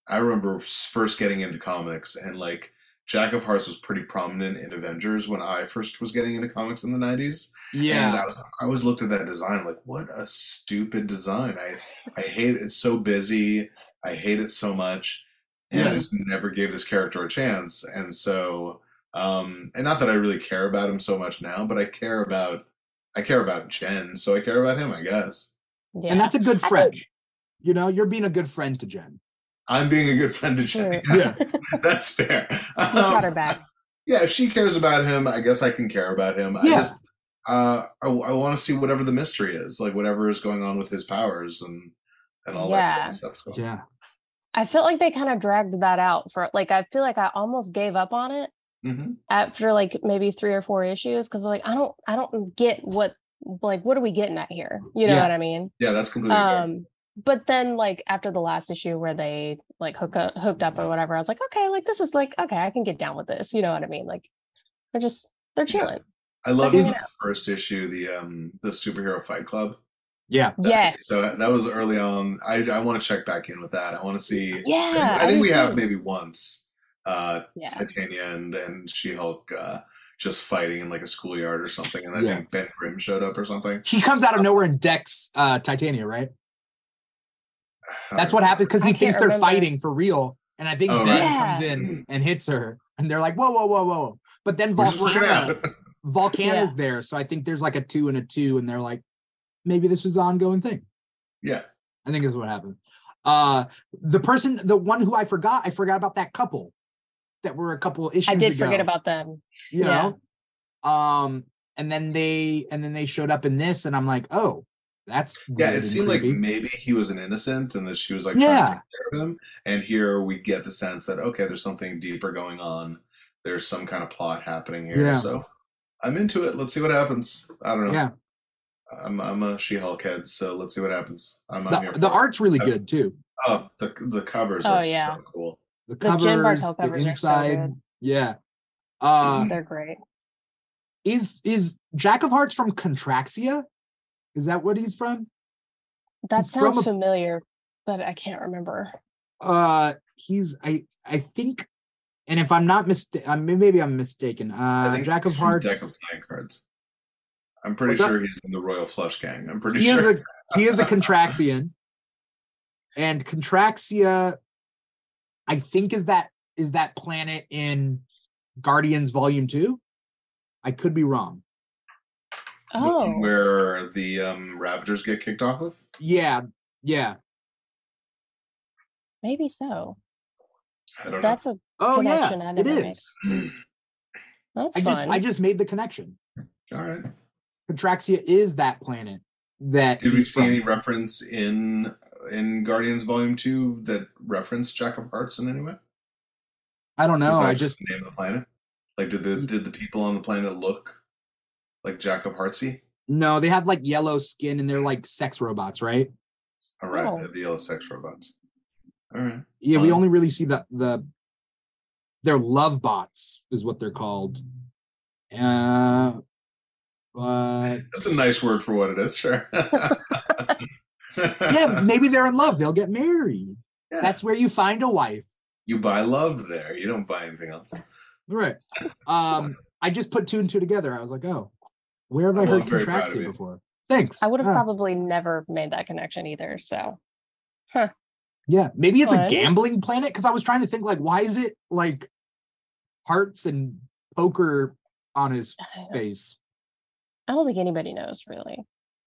I remember first getting into comics and like Jack of Hearts was pretty prominent in Avengers when I first was getting into comics in the '90s. And Yeah. I was I always looked at that design like, what a stupid design. I I hate it. It's so busy. I hate it so much. And I just never gave this character a chance. And so um and not that I really care about him so much now, but I care about I care about Jen, so I care about him, I guess. Yeah. And that's a good friend. think- You know, you're being a good friend to Jen. I'm being a good friend to Jen. Sure. Yeah. That's fair. You got her back. yeah, if she cares about him, I guess I can care about him. Yeah. I just uh I, I want to see whatever the mystery is, like whatever is going on with his powers and and all that Yeah. kind of stuff's going on. Yeah. I felt like they kind of dragged that out for like I feel like I almost gave up on it hmm after like maybe three or four issues because like I don't I don't get what like what are we getting at here? You know Yeah. what I mean? Yeah, that's completely fair. But then like after the last issue where they like hook up, hooked up or whatever, I was like, okay, like this is like okay, I can get down with this. You know what I mean? Like they're just they're Yeah. chilling. I love Is- the first issue, the um the superhero fight club. Yeah. That- Yes. So that was early on. I I want to check back in with that. I want to see. yeah. I think do we have maybe once. Uh, Yeah. Titania and and She Hulk uh, just fighting in like a schoolyard or something, and I Yeah. think Ben Grimm showed up or something. He comes out of nowhere and decks uh, Titania, right? That's what happens because he can't thinks they're remember. fighting for real. And I think Oh, Ben right. comes in and hits her. And they're like, whoa, whoa, whoa, whoa. But then We're just working Volcano, out. Volcano's there. So I think there's like a two and a two. And they're like, maybe this is an ongoing thing. yeah. I think that's what happened. Uh the person, the one who I forgot, I forgot about that couple that were a couple issues I did ago, forget about them. you yeah. know. Um, and then they and then they showed up in this, and I'm like, oh, that's Yeah, it and seemed like maybe he was an innocent and that she was like Yeah. trying to take care of him. And here we get the sense that okay, there's something deeper going on. There's some kind of plot happening here. Yeah. So I'm into it. Let's see what happens. I don't know. Yeah. I'm I'm a She-Hulk head, so let's see what happens. I'm, I'm here the, the for it. art's really good too. Oh, the the covers Oh, are yeah. so cool. The The Jen covers, Bartel the covers are so inside, good. yeah. Uh, They're great. is is Jack of Hearts from Contraxia? Is that what he's from? That He's from sounds a- familiar, but I can't remember. Uh, he's I I think, and if I'm not mistaken, maybe I'm mistaken. Uh, Jack of Hearts. Deck of playing cards. I'm pretty What's that? sure he's in the Royal Flush Gang. I'm pretty he sure. is a he is a Contraxian, and Contraxia, I think is that is that planet in Guardians Volume Two. I could be wrong. The one Oh, where the um, Ravagers get kicked off of. Yeah, yeah. maybe so. I don't know. That's a Oh Connection I yeah, it never made. know. that's I just. I just made the connection. All right. Contraxia is that planet that Did we see from. any reference in in Guardians Volume Two that referenced Jack of Hearts in any way? I don't know. Besides I just the name of the planet. Like, did the did the people on the planet look like Jack of Heartsy? no. They have like yellow skin and they're like sex robots, right? All right, Oh. the, the yellow sex robots. All right. Yeah, we Um, only really see the the they're love bots is what they're called. Uh, but That's a nice word for what it is. Sure. yeah, maybe they're in love. They'll get married. Yeah. That's where you find a wife. you buy love there. You don't buy anything else. Right. Um, I just put two and two together. I was like, oh, where have I Well, heard I'm very proud of Contraxia before? Thanks. I would have Ah. probably never made that connection either. So huh. Yeah, maybe it's a gambling planet because I was trying to think like, why is it like hearts and poker on his I face? I don't think anybody knows really.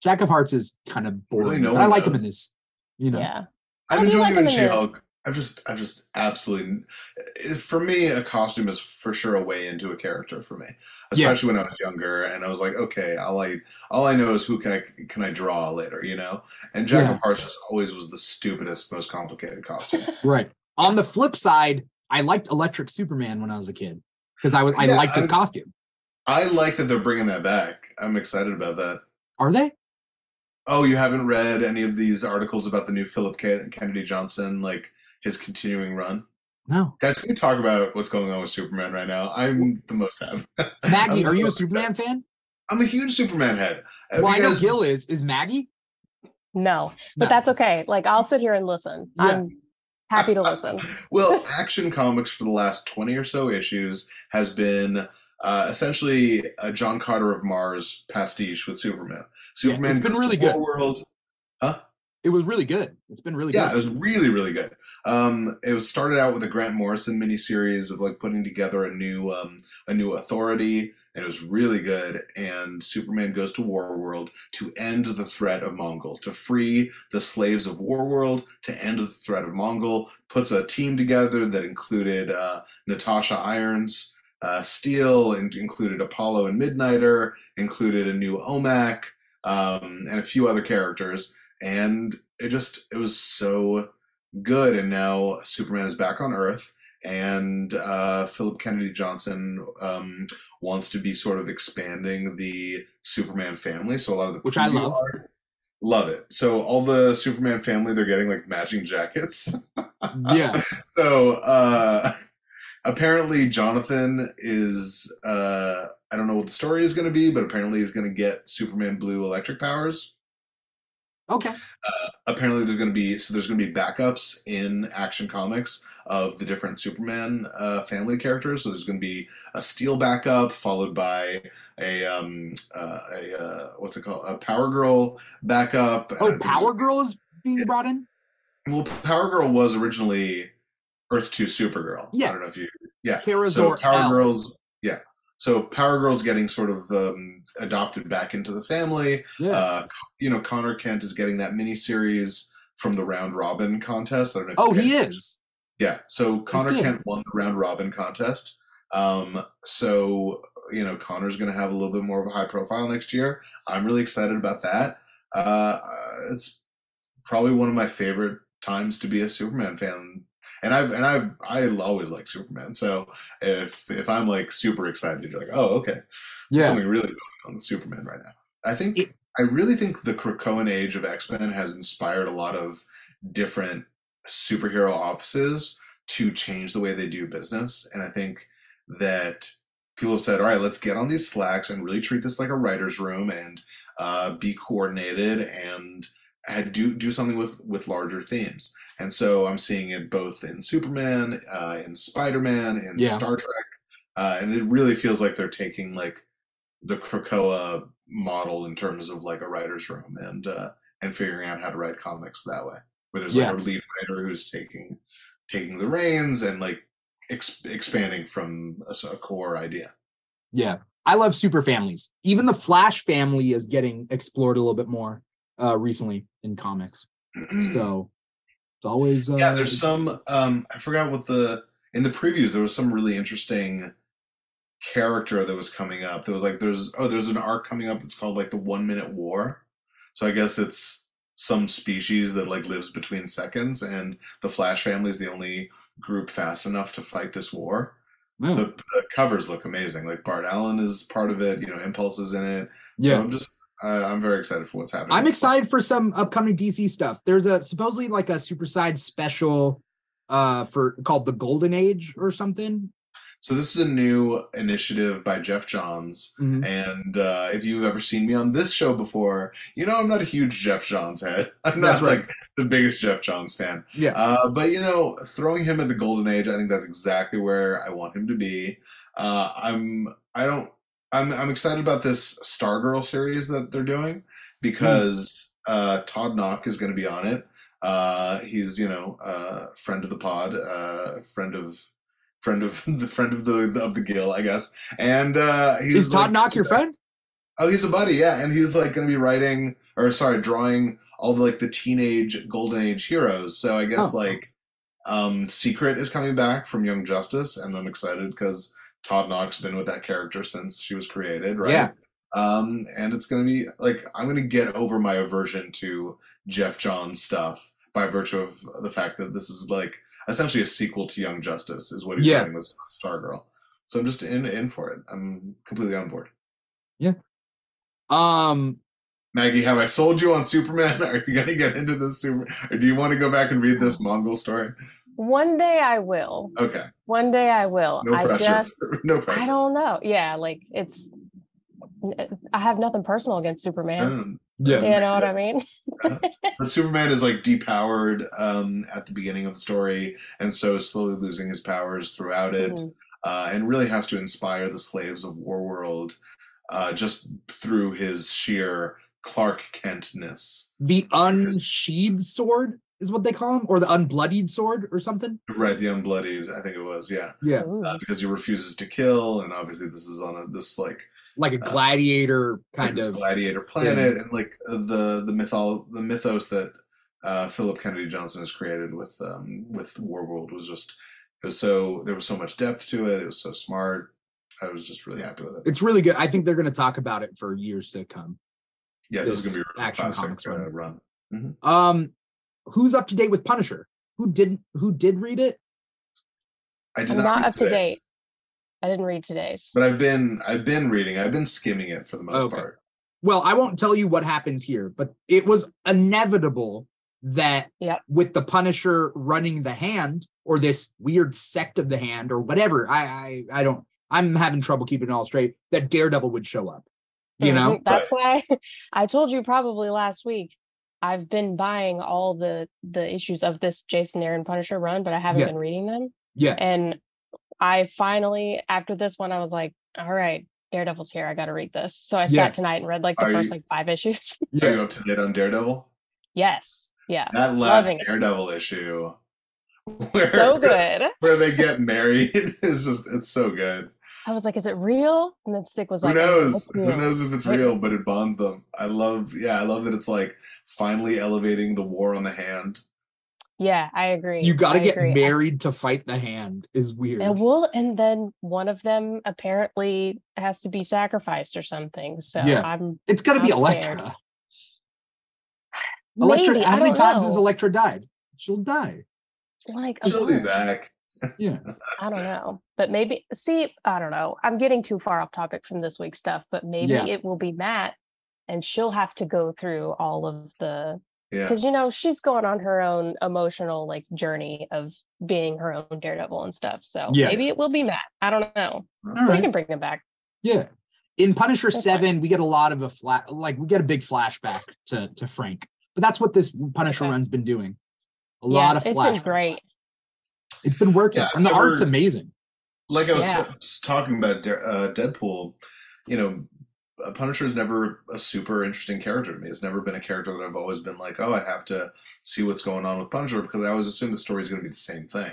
Jack of Hearts is kind of boring. Really, no but I one like him in this. You know, Yeah. I'm How do you enjoying like him in the- She-Hulk. I've just, I've just absolutely, eh, for me, a costume is for sure a way into a character for me, Yeah. especially when I was younger and I was like, okay, all I, all I know is who can I, can I draw later, you know? And Jack Yeah. of Hearts just always was the stupidest, most complicated costume. Right. On the flip side, I liked Electric Superman when I was a kid because I was I Yeah, liked his I- costume. I like that they're bringing that back. I'm excited about that. Are they? Oh, you haven't read any of these articles about the new Philip K- Kennedy Johnson, like his continuing run? No. Guys, can we talk about what's going on with Superman right now? I'm the most have. Maggie, are you a so excited. Superman fan? I'm a huge Superman head. Have Well, I you know guys- Gil is. Is Maggie? No, but No. that's okay. Like I'll sit here and listen. Yeah. I'm happy to listen. well, Action Comics for the last 20 or so issues has been uh, essentially a John Carter of Mars pastiche with Superman. Superman it's been goes really to good. World. It was really good. It's been really good. Yeah, it was really, really good. Um, it was started out with a Grant Morrison miniseries of like putting together a new um, a new authority, and it was really good. And Superman goes to Warworld to end the threat of Mongul, to free the slaves of Warworld, to end the threat of Mongul. Puts a team together that included uh, Natasha Irons, uh, Steel, and included Apollo and Midnighter, included a new OMAC, um, and a few other characters and it just it was so good and now superman is back on earth and uh, philip kennedy johnson um, wants to be sort of expanding the superman family so a lot of the Which I love. art- love it so all the superman family they're getting like matching jackets yeah. so uh apparently jonathan is uh i don't know what the story is going to be but apparently he's going to get superman blue electric powers Okay. apparently there's going to be so there's going to be backups in action comics of the different superman uh, family characters so there's going to be a steel backup followed by a um uh, a uh, what's it called a power girl backup Oh, Power Girl is being brought in. well power girl was originally earth 2 supergirl Yeah. i don't know if you yeah Kara so power L. girls yeah so power girls getting sort of um, adopted back into the family Yeah. uh, you know, Conner Kent is getting that mini series from the round robin contest. I don't know. If oh, he is. Yeah. So Conner. Kent won the round robin contest. Um, so you know, Conner's going to have a little bit more of a high profile next year. I'm really excited about that. Uh, it's probably one of my favorite times to be a Superman fan. And I and I I always like Superman. So if if I'm like super excited, you're like, oh okay, there's Yeah. something really going on with Superman right now. I think It- I really think the Krakoan age of X Men has inspired a lot of different superhero offices to change the way they do business, and I think that people have said, "All right, let's get on these slacks and really treat this like a writers' room and uh, be coordinated and." Do do something with with larger themes, and so I'm seeing it both in Superman, uh, in Spider Man, in Yeah. Star Trek, uh, and it really feels like they're taking like the Krakoa model in terms of like a writer's room and uh, and figuring out how to write comics that way. Where there's like Yeah. a lead writer who's taking taking the reins and like ex- expanding from a core idea. Yeah. I love super families. Even the Flash family is getting explored a little bit more uh recently in comics. So it's always uh, yeah, there's some. Um, I forgot what the in the previews there was some really interesting character that was coming up. There was like there's oh there's an arc coming up that's called like the One Minute War. So I guess it's some species that like lives between seconds, and the Flash family is the only group fast enough to fight this war. oh, The, the covers look amazing. Like Bart Allen is part of it. You know, Impulse is in it. So yeah. I'm just uh, I'm very excited for what's happening. I'm excited for some upcoming DC stuff. There's a supposedly like a super side special uh for called the Golden Age or something. So this is a new initiative by Geoff Johns. Mhm. And uh, if you've ever seen me on this show before, you know I'm not a huge Geoff Johns head. I'm not right. like the biggest Geoff Johns fan. Yeah. Uh, but you know, throwing him at the golden age, I think that's exactly where I want him to be. Uh, I'm I don't I'm I'm excited about this Stargirl series that they're doing because uh, Todd Nauck is going to be on it. Uh, he's you know uh, friend of the pod, uh, friend of friend of the friend of the of the Gil, I guess. And uh, he's Is Todd like- Nauck your friend? Oh, he's a buddy, yeah, and he's like going to be writing, or sorry, drawing all the like the teenage golden age heroes. So I guess Oh. like, Um, Secret is coming back from Young Justice, and I'm excited because Todd Nauck's been with that character since she was created, right? Yeah. Um, and it's gonna be like I'm gonna get over my aversion to Geoff Johns stuff by virtue of the fact that this is like essentially a sequel to Young Justice, is what he's Yeah. writing with Stargirl. So I'm just in in for it. I'm completely on board. Yeah. Um, Maggie, have I sold you on Superman? Are you gonna get into this super? Or do you want to go back and read this Mongul story? One day I will. Okay, One day I will. no I pressure. just no pressure. I don't know. Yeah, like it's I have nothing personal against Superman. Um, yeah. You know what I mean? But Superman is like depowered um, at the beginning of the story, and so is slowly losing his powers throughout it, Mhm. uh, and really has to inspire the slaves of Warworld uh, just through his sheer Clark Kentness. The unsheathed sword is what they call him, or the unbloodied sword, or something. Right, the unbloodied, I think it was, yeah, Yeah, uh, because he refuses to kill, and obviously this is on a this like like a uh, gladiator like kind this of. gladiator planet and like uh, the the mythol the mythos that uh, Philip Kennedy Johnson has created with um, with Warworld was just it was so there was so much depth to it. It was so smart. I was just really happy with it. It's really good. I think they're going to talk about it for years to come. Yeah, this, this is gonna be a really Action classic Comics uh, run. run. Um, who's up to date with Punisher? Who didn't? Who did read it? I did I'm not, not read up to date. I didn't read today's. but I've been I've been reading. I've been skimming it for the most Okay. part. Well, I won't tell you what happens here, but it was inevitable that Yep. with the Punisher running the hand or this weird sect of the hand or whatever, I I, I don't. I'm having trouble keeping it all straight. That Daredevil would show up. You know, Mhm. That's why I told you probably last week. I've been buying all the the issues of this Jason Aaron Punisher run, but I haven't Yeah. been reading them. yeah, And I finally, after this one, I was like, all right, Daredevil's here. I got to read this. So I Yeah. sat tonight and read like the Are first you- like five issues. Are yeah. you up to date on Daredevil? yes. Yeah. That last Loving it. Daredevil issue, where So good. where they get married is just it's so good. I was like, is it real? And then Stick was like, Who knows? Who knows if it's Right. real, but it bonds them. I love, yeah, I love that it's like finally elevating the war on the hand. Yeah, I agree. You got to I get agree. married to fight the hand. Is weird. And well, and then one of them apparently has to be sacrificed or something. So Yeah. I'm it's got to be I'm scared. Elektra. Elektra. maybe, how many times know. has Elektra died? She'll die. like She'll be back. Yeah. I don't know. But maybe see, I don't know. I'm getting too far off topic from this week's stuff, but maybe Yeah. it will be Matt and she'll have to go through all of the Yeah. because you know she's going on her own emotional like journey of being her own daredevil and stuff. So Yeah. maybe it will be Matt. I don't know. All We right. can bring him back. Yeah. In Punisher fine. 7, we get a lot of a flat like we get a big flashback to to Frank. But that's what this Punisher Okay. run's been doing. A yeah, lot of it's flashbacks. great. It's been working. Yeah, and the I've art's amazing. Like I was Yeah. t- talking about De- uh, Deadpool, you know, uh, Punisher's never a super interesting character to me. It's never been a character that I've always been like, oh, I have to see what's going on with Punisher because I always assume the story is going to be the same thing.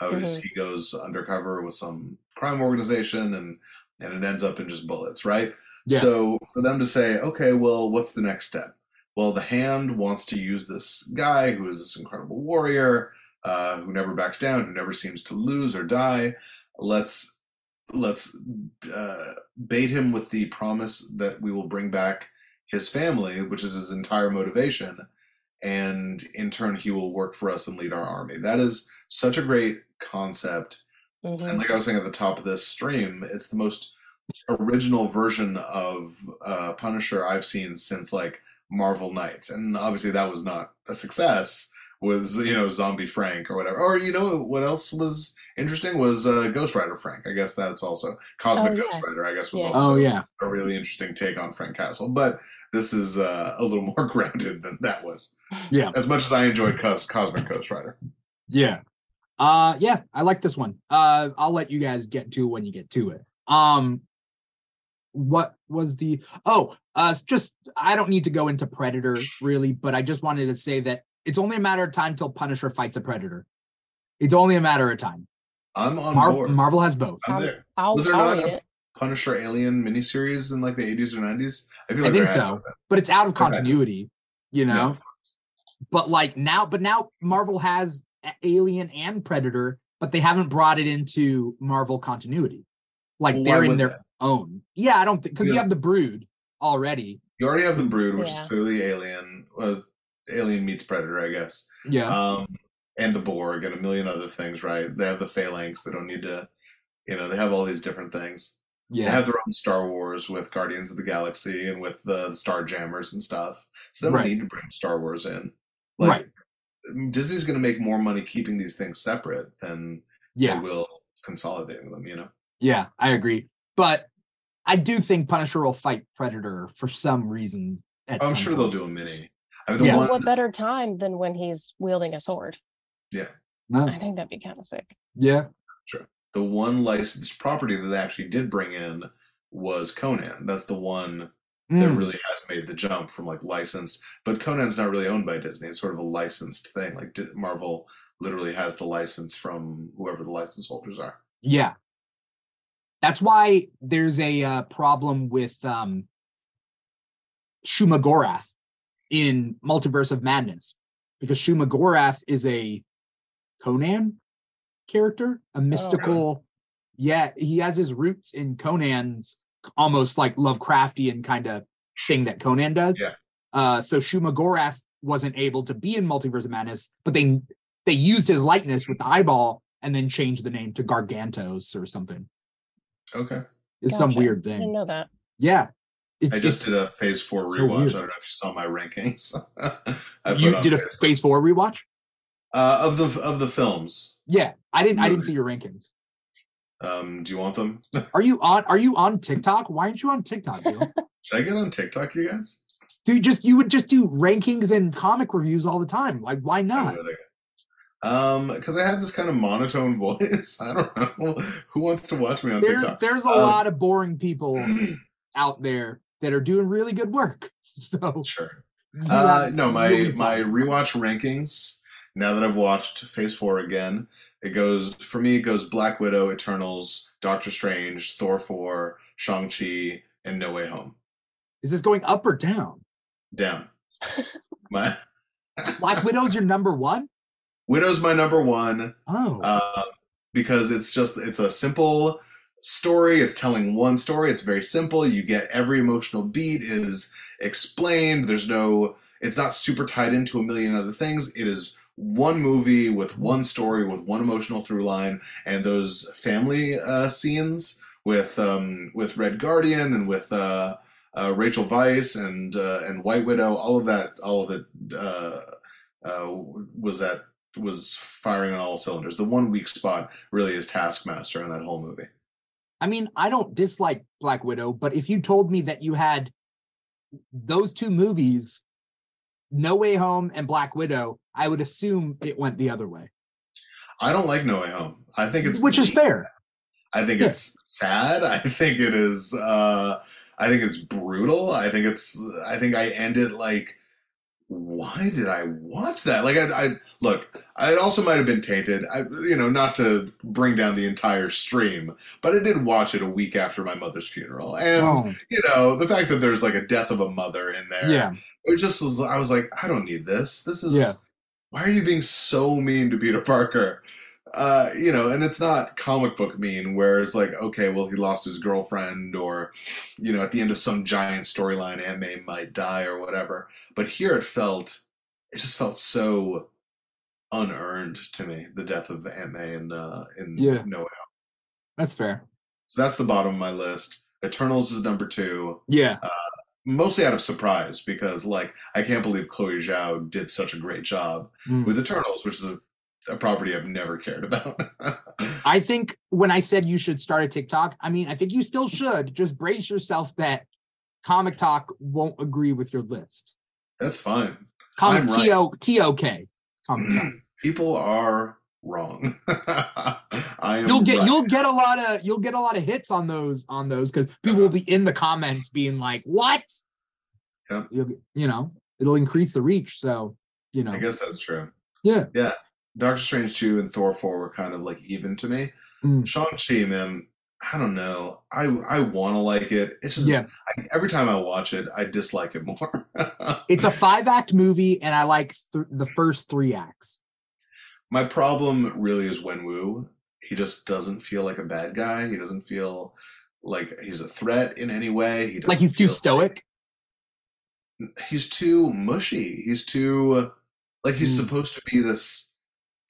How it is Mhm. he goes undercover with some crime organization and and it ends up in just bullets, right? Yeah. So for them to say, okay, well, what's the next step? Well, the Hand wants to use this guy who is this incredible warrior uh, who never backs down, who never seems to lose or die. Let's let's uh, bait him with the promise that we will bring back his family, which is his entire motivation, and in turn he will work for us and lead our army. That is such a great concept Mhm. and like I was saying at the top of this stream, it's the most original version of uh, Punisher I've seen since like Marvel Knights, and obviously that was not a success. Was you know Zombie Frank or whatever, or you know what else was interesting was uh, Ghost Rider Frank. I guess that's also Cosmic Oh, yeah. Ghost Rider. I guess was Yeah. also Oh yeah. a really interesting take on Frank Castle, but this is uh, a little more grounded than that was. Yeah. As much as I enjoyed Cos- Cosmic Ghost Rider. Yeah. Uh yeah, I like this one. Uh I'll let you guys get to when you get to it. Um what was the oh uh just I don't need to go into Predator really, but I just wanted to say that it's only a matter of time till Punisher fights a Predator. It's only a matter of time. I'm on Mar- board. Marvel has both. I'm there. I'll, Was there I'll not a- it. Punisher Alien miniseries in like the 80s or 90s? I feel I think so. to have been. But it's out of Okay. continuity, you know. No. But like now, but now Marvel has Alien and Predator, but they haven't brought it into Marvel continuity. Like Well, they're in their they? own. Yeah, I don't think because you have the Brood already. You already have the Brood, which Yeah. is clearly Alien. Well, Alien meets Predator, I guess. Yeah, Um, and the Borg and a million other things, right? They have the Phalanx. They don't need to, you know, they have all these different things. Yeah. They have their own Star Wars with Guardians of the Galaxy and with the Star Jammers and stuff. So they don't Right. need to bring Star Wars in. right. Disney's going to make more money keeping these things separate than Yeah, they will consolidating them. You know. yeah, I agree. But I do think Punisher will fight Predator for some reason. at I'm some sure they'll do a mini. I the Yeah. One. what better time than when he's wielding a sword? No, I think that'd be kind of sick. yeah, sure. the one licensed property that they actually did bring in was Conan. That's the one that Mm, really has made the jump from like licensed. But Conan's not really owned by Disney. It's sort of a licensed thing. Like Marvel literally has the license from whoever the license holders are. yeah. That's why there's a uh, problem with um, Shuma-Gorath in Multiverse of Madness because Shuma-Gorath is a Conan character, a mystical. Yeah, he has his roots in Conan's almost like Lovecraftian kind of thing that Conan does. Yeah. Uh, so Shuma-Gorath wasn't able to be in Multiverse of Madness, but they they used his likeness with the eyeball and then changed the name to Gargantos or something. Okay. It's some Gotcha. weird I didn't know that. Yeah. It's, I just did a phase four rewatch. I don't know if you saw my rankings. You did a phase- phase four rewatch? uh, of the of the films. Yeah. I didn't I didn't see your rankings. Um, do you want them? Are you on are you on TikTok? Why aren't you on TikTok, dude? Should I get on TikTok, you guys? dude, just you would just do rankings and comic reviews all the time. Like, why not? Um, because I have this kind of monotone voice. I don't know who wants to watch me on There's TikTok. there's a Um, lot of boring people out there that are doing really good work. So Sure. Uh, no, my be my rewatch rankings. Now that I've watched Phase Four again, it goes for me. It goes Black Widow, Eternals, Doctor Strange, Thor four, Shang Chi, and No Way Home. is this going up or down? Down. My Black Widow's your number one? Widow's my number one. Oh, uh, because it's just it's a simple story it's telling one story it's very simple you get every emotional beat is explained there's no it's not super tied into a million other things it is one movie with one story with one emotional through line and those family uh, scenes with um, with red guardian and with uh, uh, rachel weisz and uh, and white widow all of that all of it uh, uh, was that was firing on all cylinders. The one weak spot really is Taskmaster in that whole movie. I mean, I don't dislike Black Widow, but if you told me that you had those two movies, No Way Home and Black Widow, I would assume it went the other way, I don't like No Way Home. I think it's which is fair. I think Yeah. it's sad. I think it is. Uh, I think it's brutal. I think it's. I think I ended like. Why did I watch that? Like, I, I look. I also might have been tainted. I, you know, not to bring down the entire stream, but I did watch it a week after my mother's funeral, and Oh, you know, the fact that there's like a death of a mother in there. yeah. it was just I was like, I don't need this. This is Yeah. why are you being so mean to Peter Parker? Uh, you know, and it's not comic book mean where it's like, okay, well, he lost his girlfriend, or you know, at the end of some giant storyline, Aunt May might die or whatever. But here it felt, it just felt so unearned to me. The death of Aunt May in uh, in Yeah. No Way. That's fair. So that's the bottom of my list. Eternals is number two. Yeah. Uh, mostly out of surprise because like I can't believe Chloe Zhao did such a great job Mm. with Eternals, which is a, property I've never cared about. I think when I said you should start a TikTok, I mean, I think you still should. Just brace yourself that Comic Talk won't agree with your list. That's fine. Comic T O T O K. Comic Talk. Mm-hmm. People are wrong. I am You'll get right. you'll get a lot of you'll get a lot of hits on those on those because people will be in the comments being like, "What?" Yep. You'll, you know, it'll increase the reach. So, you know, I guess that's true. Yeah. Yeah. Doctor Strange 2 and Thor 4 were kind of like even to me. Mm. Shang-Chi, man, I don't know. I I want to like it. It's just yeah, I, every time I watch it, I dislike it more. it's a five act movie, and I like th- the first three acts. My problem really is Wenwu. He just doesn't feel like a bad guy. He doesn't feel like he's a threat in any way. He Like he's too stoic. he's too mushy. He's too like he's Hmm. supposed to be this,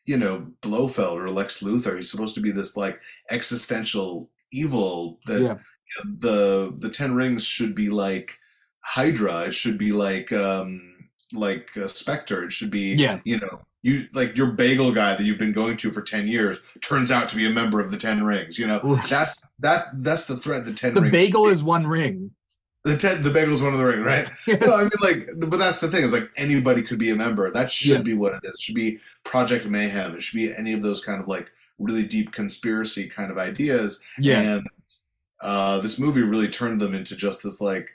you know, Blofeld or Lex Luthor. He's supposed to be this like existential evil that Yeah. the the Ten Rings should be like Hydra. It should be like um like uh, Spectre. It should be Yeah. you know. You like your bagel guy that you've been going to for ten years turns out to be a member of the Ten Rings. You know that's that that's the threat. The Ten The Rings. bagel is one ring. The ten. The bagel's one of the ring, right? No, I mean, like, but that's the thing is like anybody could be a member. That should Yeah. be what it is. It should be Project Mayhem. It should be any of those kind of like really deep conspiracy kind of ideas. yeah. And uh, this movie really turned them into just this like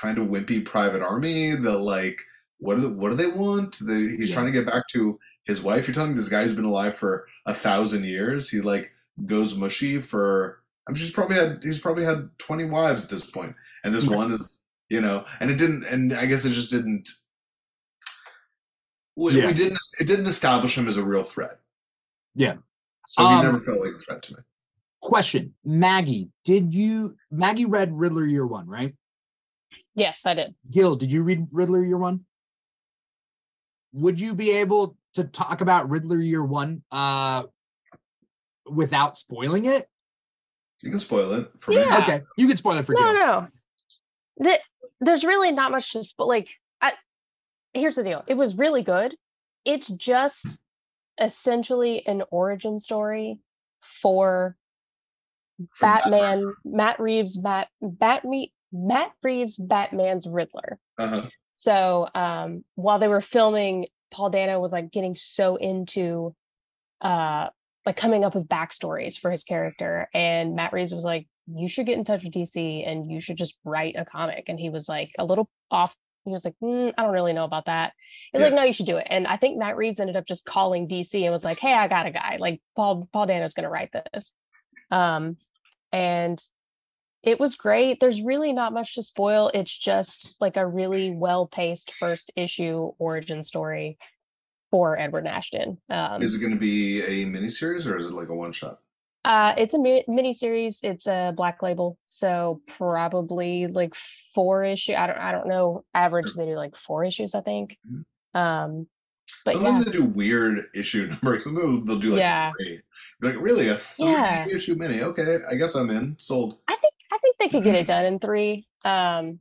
kind of wimpy private army The like what do they, what do they want? They, he's Yeah. trying to get back to his wife. You're telling me this guy who's been alive for a thousand years. He like goes mushy for. I'm sure he's probably had he's probably had 20 wives at this point, and this one is you know, and it didn't, and I guess it just didn't. We, Yeah. we didn't. It didn't establish him as a real threat. Yeah. So Um, he never felt like a threat to me. Question, Maggie, did you Maggie read Riddler Year One, right? Yes, I did. Gil, did you read Riddler Year One? Would you be able to talk about Riddler Year One uh without spoiling it? You can spoil it for me. Yeah. Okay, you can spoil it for no, Gil. no. That there's really not much to sp- like. I here's the deal. It was really good. It's just essentially an origin story for Batman, Matt Reeves, Bat, Batme, Matt Reeves, Batman's Riddler. Uh-huh. So um, while they were filming, Paul Dano was like getting so into uh, like coming up with backstories for his character, and Matt Reeves was like, "You should get in touch with DC and you should just write a comic." And he was like a little off. He was like, mm, "I don't really know about that." He's like, "No, you should do it." And I think Matt Reeves ended up just calling DC and was like, "Hey, I got a guy. Like Paul Paul Dano's going to write this." Um, and it was great. There's really not much to spoil. It's just like a really well paced first issue origin story for Edward Nashton. Um, Is it going to be a miniseries or is it like a one shot? uh, it's a mi- mini series. It's a black label, so probably like four issue. I don't. I don't know. Average, they do like four issues, I think. Mhm. Um, but Sometimes yeah, they do weird issue numbers. Sometimes they'll do like Yeah. three. Like really a three Yeah. issue mini? Okay, I guess I'm in. Sold. I think I think they could get it done in three. Um,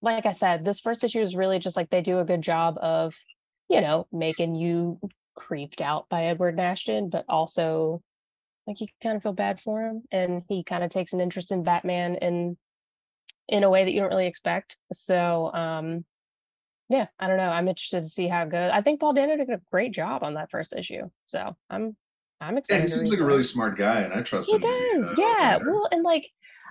like I said, this first issue is really just like they do a good job of, you know, making you creeped out by Edward Nashton, but also like you kind of feel bad for him, and he kind of takes an interest in Batman in in a way that you don't really expect. So, um, yeah, I don't know. I'm interested to see how it goes. I think Paul Dano did a great job on that first issue, so I'm I'm Yeah, excited. he seems like a really smart guy, and I trust He him. be, does, uh, yeah. writer. Well, and like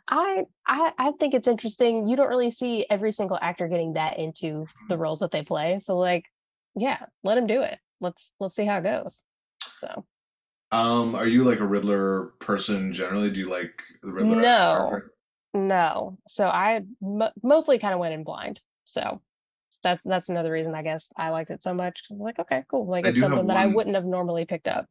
I, I, I think it's interesting. You don't really see every single actor getting that into the roles that they play. So, like, yeah, let him do it. Let's let's see how it goes. So, Um, are you like a Riddler person generally? Do you like the Riddler? No. no. So I mostly kind of went in blind. So that's that's another reason I guess I liked it so much. 'cause I was like, okay, cool. Like I it's something that I wouldn't have normally picked up.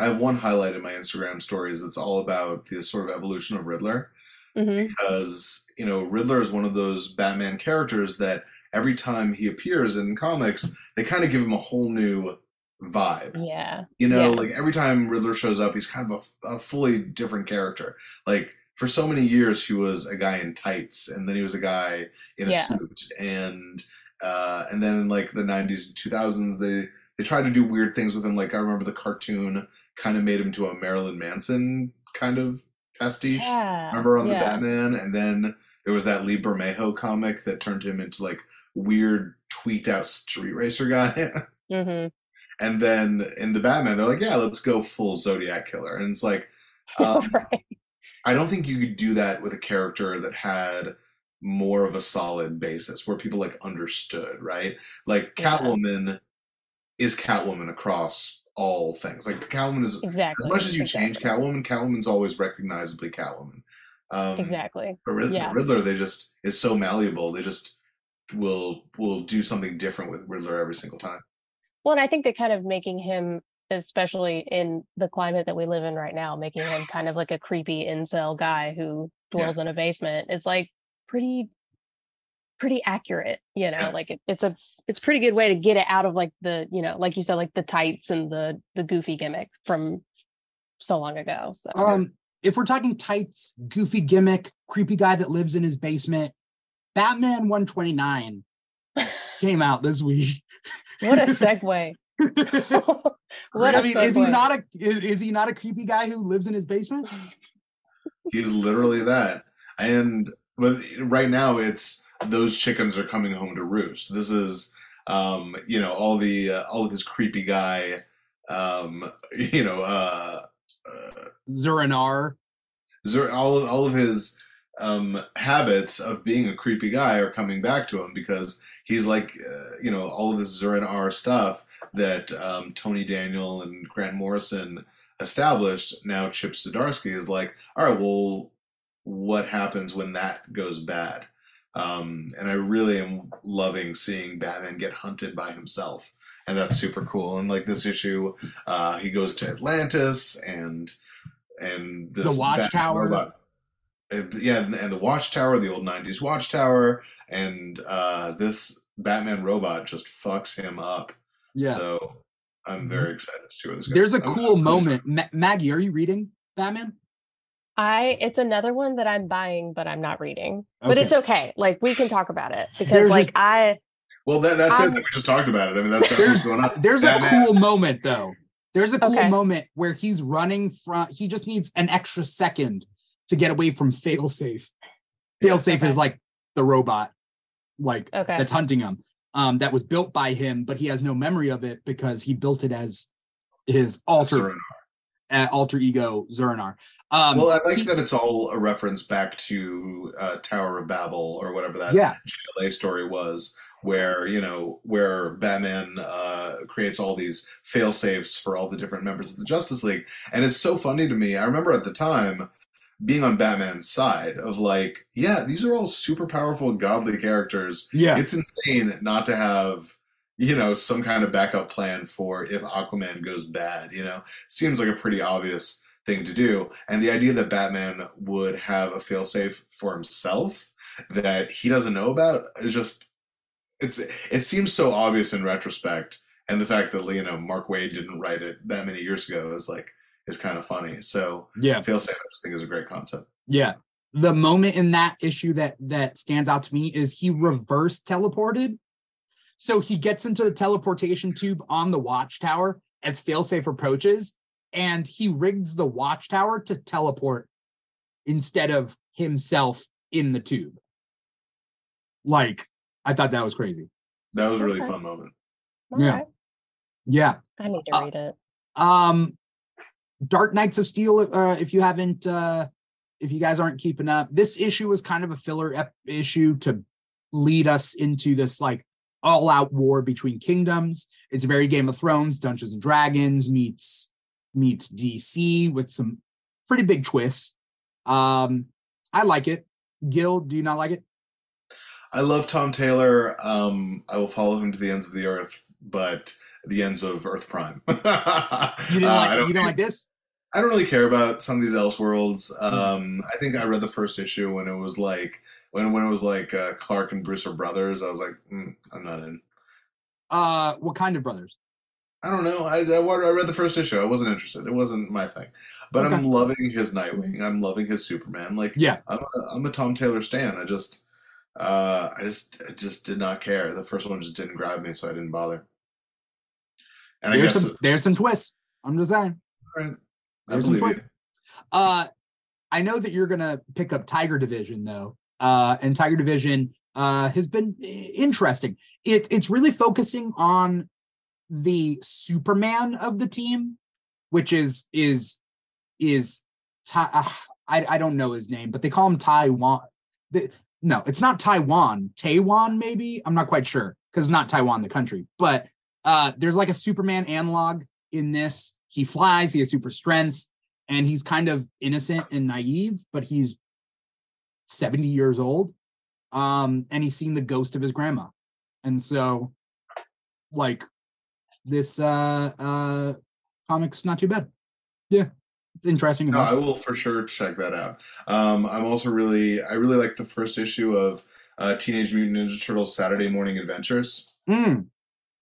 I have one highlight in my Instagram stories that's all about the sort of evolution of Riddler. hmm because you know Riddler is one of those Batman characters that every time he appears in comics, they kind of give him a whole new vibe. Yeah. You know, Yeah. like every time Riddler shows up, he's kind of a, a fully different character. Like for so many years, he was a guy in tights, and then he was a guy in a Yeah. suit, and uh, and then in like the '90s and 2000s, they they tried to do weird things with him. Like I remember the cartoon kind of made him to a Marilyn Manson kind of pastiche. Yeah. Remember on the. Batman, and then there was that Lee Bermejo comic that turned him into like weird tweaked out street racer guy. hmm and then in the Batman, they're like, yeah, let's go full Zodiac killer, and it's like, um, right. I don't think you could do that with a character that had more of a solid basis where people like understood, right? Like Yeah. Catwoman is Catwoman across all things. Like Catwoman is Exactly. as much as you change exactly. Catwoman, Catwoman's always recognizably Catwoman. Um, Exactly. But Rid- Yeah. the Riddler, they just is so malleable. They just will will do something different with Riddler every single time. Well, and I think that kind of making him especially in the climate that we live in right now, making him kind of like a creepy incel guy who dwells in a basement is like pretty pretty accurate, you know, Yeah. like it, it's a it's a pretty good way to get it out of like the, you know, like you said, like the tights and the the goofy gimmick from so long ago. So Um, if we're talking tights, goofy gimmick, creepy guy that lives in his basement, Batman 129 came out this week. what a segue. what a I mean, is he not a is, is he not a creepy guy who lives in his basement? He's literally that. And but right now it's those chickens are coming home to roost. This is um, you know, all the uh, all of his creepy guy um, you know, uh, uh Zur-En-Arrh. Zer- all of all of his um habits of being a creepy guy are coming back to him because he's like uh, you know all of this Zur-En-Arrh stuff that um, Tony Daniel and Grant Morrison established. Now Chip Zdarsky is like, all right, well, what happens when that goes bad? Um, and I really am loving seeing Batman get hunted by himself, and that's super cool. And like this issue, uh, he goes to Atlantis and and this The Watchtower. Batman yeah, and, and the Watchtower, the old '90s Watchtower, and uh, this Batman robot just fucks him up. Yeah. So I'm very excited to see where this goes. There's a I'm- cool I'm- moment. Ma- Maggie, are you reading Batman? I it's another one that I'm buying, but I'm not reading. But it's okay. Like we can talk about it because There's like just- I Well, that, that's it. I'm- We just talked about it. I mean, that, that's what's There's going on. there's a cool moment though. There's a cool Okay. moment where he's running from he just needs an extra second to get away from failsafe. Failsafe Okay. is like the robot like okay. that's hunting him. Um that was built by him, but he has no memory of it because he built it as his alter Zur-En-Arrh. uh, alter ego Zur-En-Arrh. Um well, I like he- that it's all a reference back to uh, Tower of Babel or whatever that yeah, LA story was, where you know where Batman uh, creates all these fail safes for all the different members of the Justice League, and it's so funny to me. I remember at the time being on Batman's side of like, yeah, these are all super powerful, godly characters. yeah. It's insane not to have you know some kind of backup plan for if Aquaman goes bad. You know, seems like a pretty obvious thing to do, and the idea that Batman would have a failsafe for himself that he doesn't know about is just it's it seems so obvious in retrospect and the fact that you know Mark Waid didn't write it that many years ago is like is kind of funny so yeah. failsafe i just think is a great concept Yeah. The moment in that issue that that stands out to me is he reverse teleported. So he gets into the teleportation tube on the watchtower as failsafe approaches, and he rigs the watchtower to teleport instead of himself in the tube. Like, I thought that was crazy. that was a really Okay. fun moment All yeah. right. Yeah. I need to Uh, read it. Um Dark Knights of Steel, uh, if you haven't uh if you guys aren't keeping up, this issue was kind of a filler ep- issue to lead us into this like all out war between kingdoms. It's very Game of Thrones, Dungeons and Dragons meets meets DC with some pretty big twists. Um I like it. Gil, do you not like it? i love tom taylor um i will follow him to the ends of the earth but the ends of earth prime You didn't Uh, like don't you don't like this? I don't really care about some of these Elseworlds. Um, I think I read the first issue when it was like when when it was like uh, Clark and Bruce are brothers. I was like, mm, I'm not in. Uh what kind of brothers? I don't know. I, I I read the first issue. I wasn't interested. It wasn't my thing. But I'm loving his Nightwing. I'm loving his Superman. Like Yeah. I'm a, I'm a Tom Taylor stan. I just uh, I just I just did not care. The first one just didn't grab me, so I didn't bother. And I There's guess some there's some twists. I'm just saying. Alright. I believe you. Uh, I know that you're gonna pick up Tiger Division though, uh, and Tiger Division uh, has been interesting. It it's really focusing on the Superman of the team, which is is is uh, I I don't know his name, but they call him Taiwan. The, no, it's not Taiwan. Taiwan, maybe. I'm not quite sure because it's not Taiwan, the country. But uh, there's like a Superman analog in this. He flies. He has super strength, and he's kind of innocent and naive, but he's 70 years old. Um, and he's seen the ghost of his grandma, and so like this uh uh comics not too bad. Yeah, it's interesting. No. I will for sure check that out. Um, I'm also really, I really like the first issue of uh, Teenage Mutant Ninja Turtles Saturday Morning Adventures. Mm.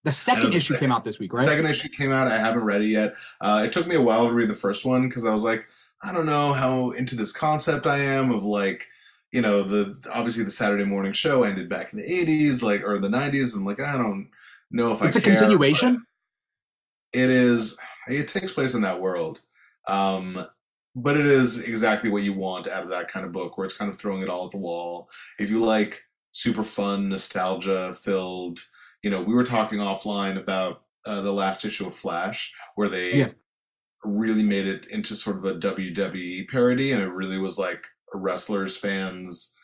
The second issue second- came out this week, right? Second issue came out. I haven't read it yet. Uh, it took me a while to read the first one because I was like, I don't know how into this concept I am of like, you know, the obviously the Saturday morning show ended back in the 80s, like or the 90s. and like, I don't know if I it's a care, continuation. It is. It takes place in that world. Um, but it is exactly what you want out of that kind of book, where it's kind of throwing it all at the wall. If you like super fun, nostalgia filled, you know, we were talking offline about uh, the last issue of Flash, where they Yeah. really made it into sort of a WWE parody, and it really was like a wrestlers fans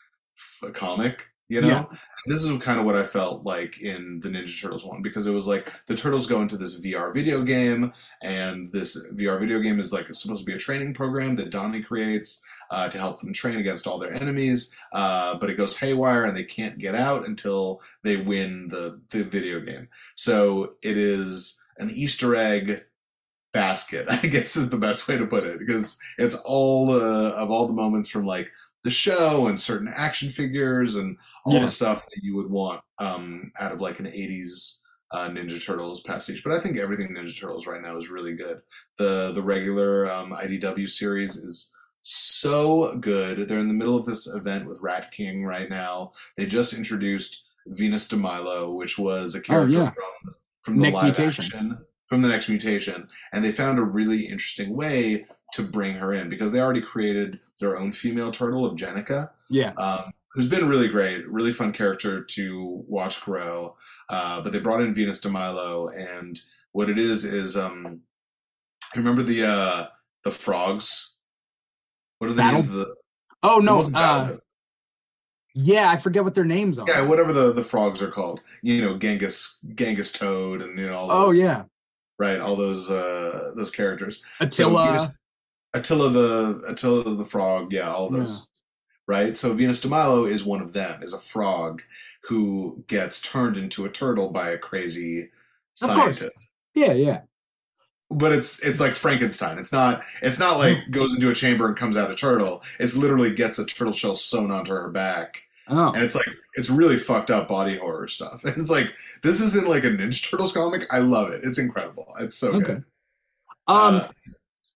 f- comic. You know, Yeah. this is kind of what I felt like in the Ninja Turtles one because it was like the turtles go into this VR video game, and this VR video game is like supposed to be a training program that Donnie creates uh, to help them train against all their enemies. Uh, but it goes haywire, and they can't get out until they win the the video game. So it is an Easter egg basket, I guess is the best way to put it, because it's all uh, of all the moments from like the show and certain action figures and all Yeah. the stuff that you would want um, out of like an 80s uh, Ninja Turtles pastiche. But I think everything Ninja Turtles right now is really good. The the regular um, IDW series is so good. They're in the middle of this event with Rat King right now. They just introduced Venus de Milo, which was a character Oh, yeah. from from the Next live Mutation. action from the next mutation, and they found a really interesting way to bring her in because they already created their own female turtle of Jenica, Yeah. um, who's been really great, really fun character to watch grow. Uh, but they brought in Venus de Milo, and what it is is um, remember the uh, the frogs. What are the Battle? names of the? Oh no. Uh, yeah, I forget what their names are. yeah, whatever the, the frogs are called. You know, Genghis Genghis Toad, and you know all oh those, yeah. Right, all those uh, those characters. Attila. Venus- Attila the Attila the frog, yeah, all those. Right? So Venus de Milo is one of them, is a frog who gets turned into a turtle by a crazy scientist. yeah, yeah. But it's it's like Frankenstein. It's not it's not like Hmm. goes into a chamber and comes out a turtle. It's literally gets a turtle shell sewn onto her back. Oh. And it's like it's really fucked up body horror stuff. And it's like this isn't like a Ninja Turtles comic. I love it. It's incredible. It's so Okay. good. Um, Uh,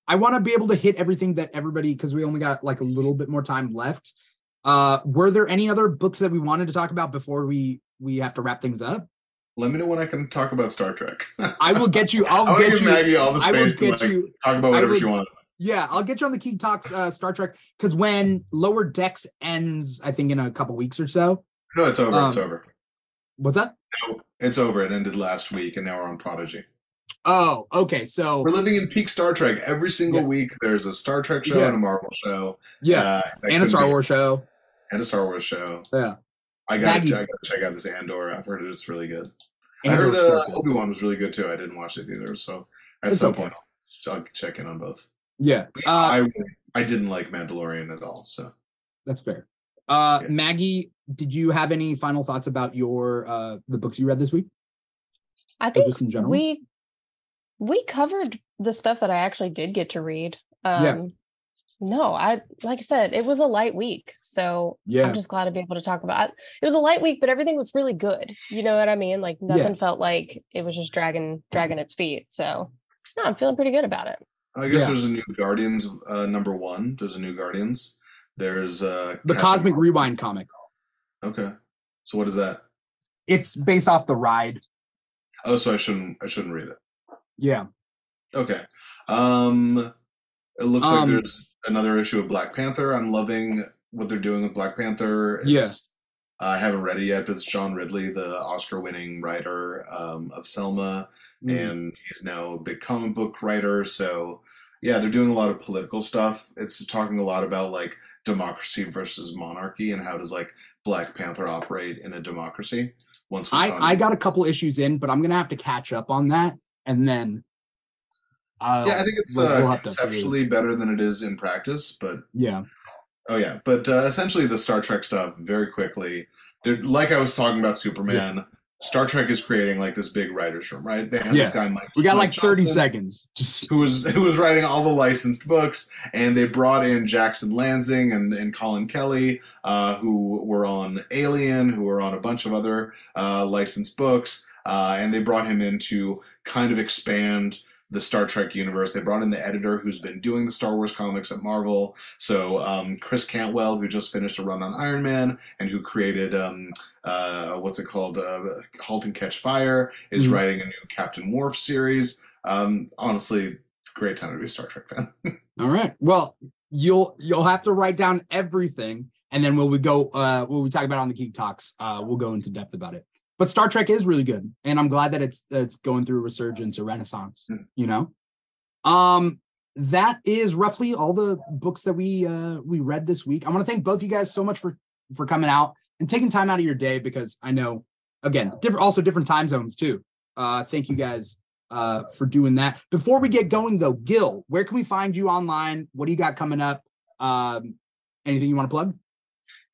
I want to be able to hit everything that everybody because we only got like a little bit more time left. Uh, were there any other books that we wanted to talk about before we we have to wrap things up? Let me know when I can talk about Star Trek. I will get you. I'll I want to get give you. Maggie all the space to like, you. talk about whatever she wants. Yeah, I'll get you on the Key Talks uh, Star Trek because when Lower Decks ends, I think in a couple weeks or so. No, it's over. it's Um, over. What's that? It's over. It ended last week, and now we're on Prodigy. Oh, okay. So We're living in peak Star Trek. Every single Yeah. week, there's a Star Trek show Yeah. and a Marvel show. yeah, uh, and a Star be- Wars show. and a Star Wars show. Yeah, I got Maggie. to I got to check out this Andor. I've heard it's really good. I heard it was so uh. Obi Wan was really good too. I didn't watch it either, so at It's some okay. point I'll, I'll check in on both. yeah. Uh, I I didn't like Mandalorian at all. So That's fair. Uh, Yeah. Maggie, did you have any final thoughts about your uh the books you read this week? I Or think just in general? we we covered the stuff that I actually did get to read. Um Yeah. No, I like I said, it was a light week. So Yeah. I'm just glad to be able to talk about it. It was a light week, but everything was really good. You know what I mean? Like nothing felt like it was just dragging dragging its feet. So no, I'm feeling pretty good about it. I guess Yeah. there's a new Guardians uh, number one. There's a new Guardians. There's uh, The Captain Cosmic Marvel. Rewind comic. Okay, so what is that? It's based off the ride. Oh, so I shouldn't I shouldn't read it. Yeah. Okay. Um it looks like Um, there's another issue of Black Panther. I'm loving what they're doing with Black Panther. It's, I haven't read it yet, but it's John Ridley, the Oscar-winning writer um, of Selma, Mm. and he's now a big comic book writer. So, yeah, they're doing a lot of political stuff. It's talking a lot about like democracy versus monarchy and how does like Black Panther operate in a democracy. Once I I got a couple issues in, but I'm gonna have to catch up on that, and then. Uh, yeah, I think it's we'll- uh, have to see. conceptually better than it is in practice, but yeah. Oh yeah, but uh, essentially the Star Trek stuff very quickly. They're, like I was talking about Superman. Star Trek is creating like this big writers room, right? They have Yeah. this guy Mike. We got Mike like 30 Johnson, seconds. Just Who was who was writing all the licensed books, and they brought in Jackson Lansing and, and Collin Kelly, uh, who were on Alien, who were on a bunch of other uh, licensed books, uh, and they brought him in to kind of expand the Star Trek universe. They brought in the editor who's been doing the Star Wars comics at Marvel. So um, Chris Cantwell, who just finished a run on Iron Man and who created um, uh, what's it called, uh, *Halt and Catch Fire*, is Mhm. writing a new Captain Worf series. Um, honestly, great time to be a Star Trek fan. all right. Well, you'll you'll have to write down everything, and then when we go uh when we talk about it on the Geek Talks, uh we'll go into depth about it. But Star Trek is really good, and I'm glad that it's it's going through a resurgence or renaissance. Hmm. You know, um, that is roughly all the books that we uh we read this week. I want to thank both you guys so much for for coming out and taking time out of your day because I know again different also different time zones too. Uh, thank you guys uh for doing that. Before we get going though, Gil, where can we find you online? What do you got coming up? Um, anything you want to plug?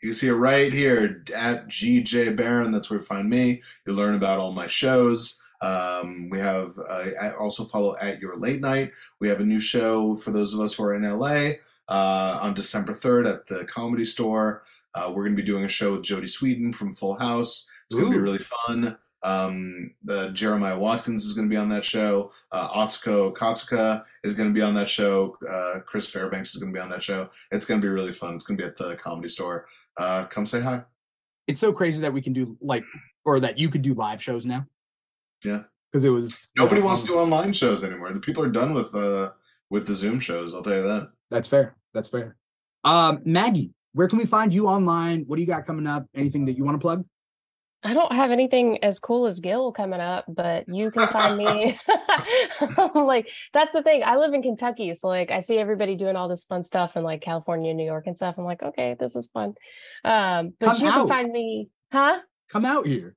You can see it right here at GJ Baron. That's where you find me. You'll learn about all my shows. Um, we have uh, I also follow at Your Late Night. We have a new show for those of us who are in LA uh, on December 3rd at the Comedy Store. Uh, we're going to be doing a show with Jodie Sweetin from Full House. It's going to be really fun. Um, the Jeremiah Watkins is going to be on that show. Uh, Katsuka is going to be on that show. Uh, Chris Fairbanks is going to be on that show. It's going to be really fun. It's going to be at the Comedy Store. Uh, come say hi. It's so crazy that we can do like or that you could do live shows now. Yeah. Because it was Nobody you know, wants to do online shows anymore. The people are done with uh with the Zoom shows. I'll tell you that. That's fair. That's fair. Um, Maggie, where can we find you online? What do you got coming up? Anything that you want to plug? I don't have anything as cool as Gil coming up, but you can find me. like that's the thing. I live in Kentucky, so like I see everybody doing all this fun stuff in like California, New York, and stuff. I'm like, okay, this is fun. Um, but Come you out. can find me, huh? Come out here.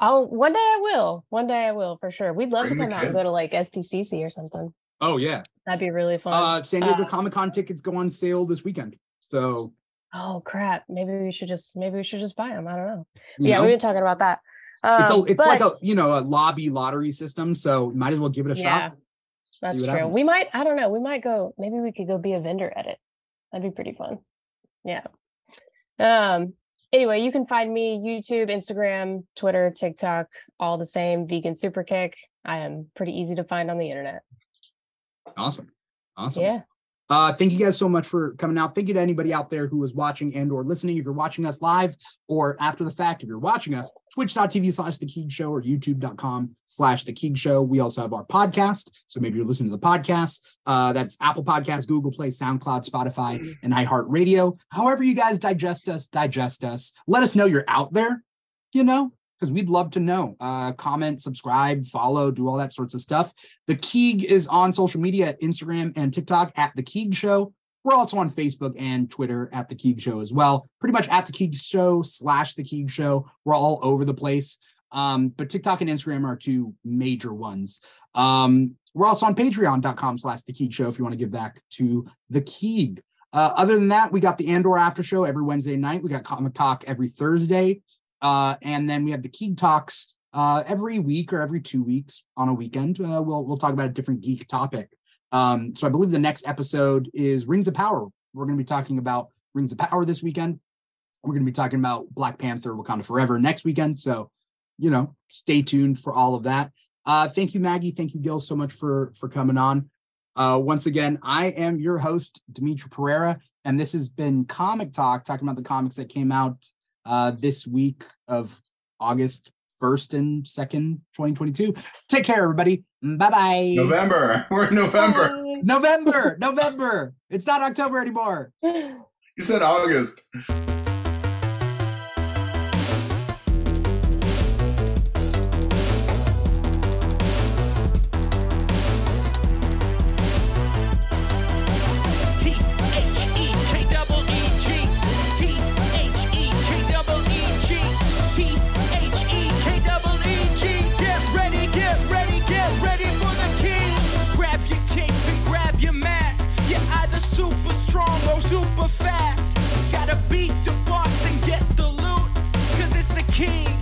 Oh, one day I will. One day I will for sure. We'd love Bring to come out and go to like SDCC or something. Oh yeah. That'd be really fun. Uh, San Diego Uh, Comic Con tickets go on sale this weekend. So oh crap! Maybe we should just maybe we should just buy them. I don't know. you yeah, know, we've been talking about that. it's a, Um, it's like a you know a lobby lottery system. So might as well give it a yeah, shot. that's true. happens. We might. I don't know. We might go. Maybe we could go be a vendor at it. That'd be pretty fun. Yeah. Um. Anyway, you can find me YouTube, Instagram, Twitter, TikTok, all the same. Vegan Super Kick. I am pretty easy to find on the internet. Awesome. Awesome. Yeah. Uh, thank you guys so much for coming out. Thank you to anybody out there who is watching and or listening. If you're watching us live or after the fact, if you're watching us, twitch.tv slash the Keeg Show or youtube.com slash the Keeg Show. We also have our podcast. So maybe you're listening to the podcast. Uh, that's Apple Podcasts, Google Play, SoundCloud, Spotify, and iHeartRadio. However, you guys digest us, digest us. Let us know you're out there, you know, because we'd love to know. Uh, comment, subscribe, follow, do all that sorts of stuff. The Keeg is on social media, at Instagram and TikTok at The Keeg Show. We're also on Facebook and Twitter at The Keeg Show as well. Pretty much at The Keeg Show slash The Keeg Show. We're all over the place. Um, but TikTok and Instagram are two major ones. Um, we're also on patreon.com slash The Keeg Show if you want to give back to The Keeg. Uh, other than that, we got the Andor after show every Wednesday night. We got Comic Talk every Thursday. Uh, and then we have the Keeg Talks uh, every week or every two weeks on a weekend. Uh, we'll we'll talk about a different geek topic. Um, so I believe the next episode is Rings of Power. We're going to be talking about Rings of Power this weekend. We're going to be talking about Black Panther, Wakanda Forever next weekend. So, you know, stay tuned for all of that. Uh, thank you, Maggie. Thank you, Gil, so much for for coming on. Uh, once again, I am your host, Dimithri Perera, and this has been Comic Talk, talking about the comics that came out uh, this week of August 1st and 2nd, 2022. Take care, everybody. Bye bye. November. We're in November. Bye. November. November. It's not October anymore. You said August. strong, go super fast. Gotta beat the boss and get the loot, cause it's the king.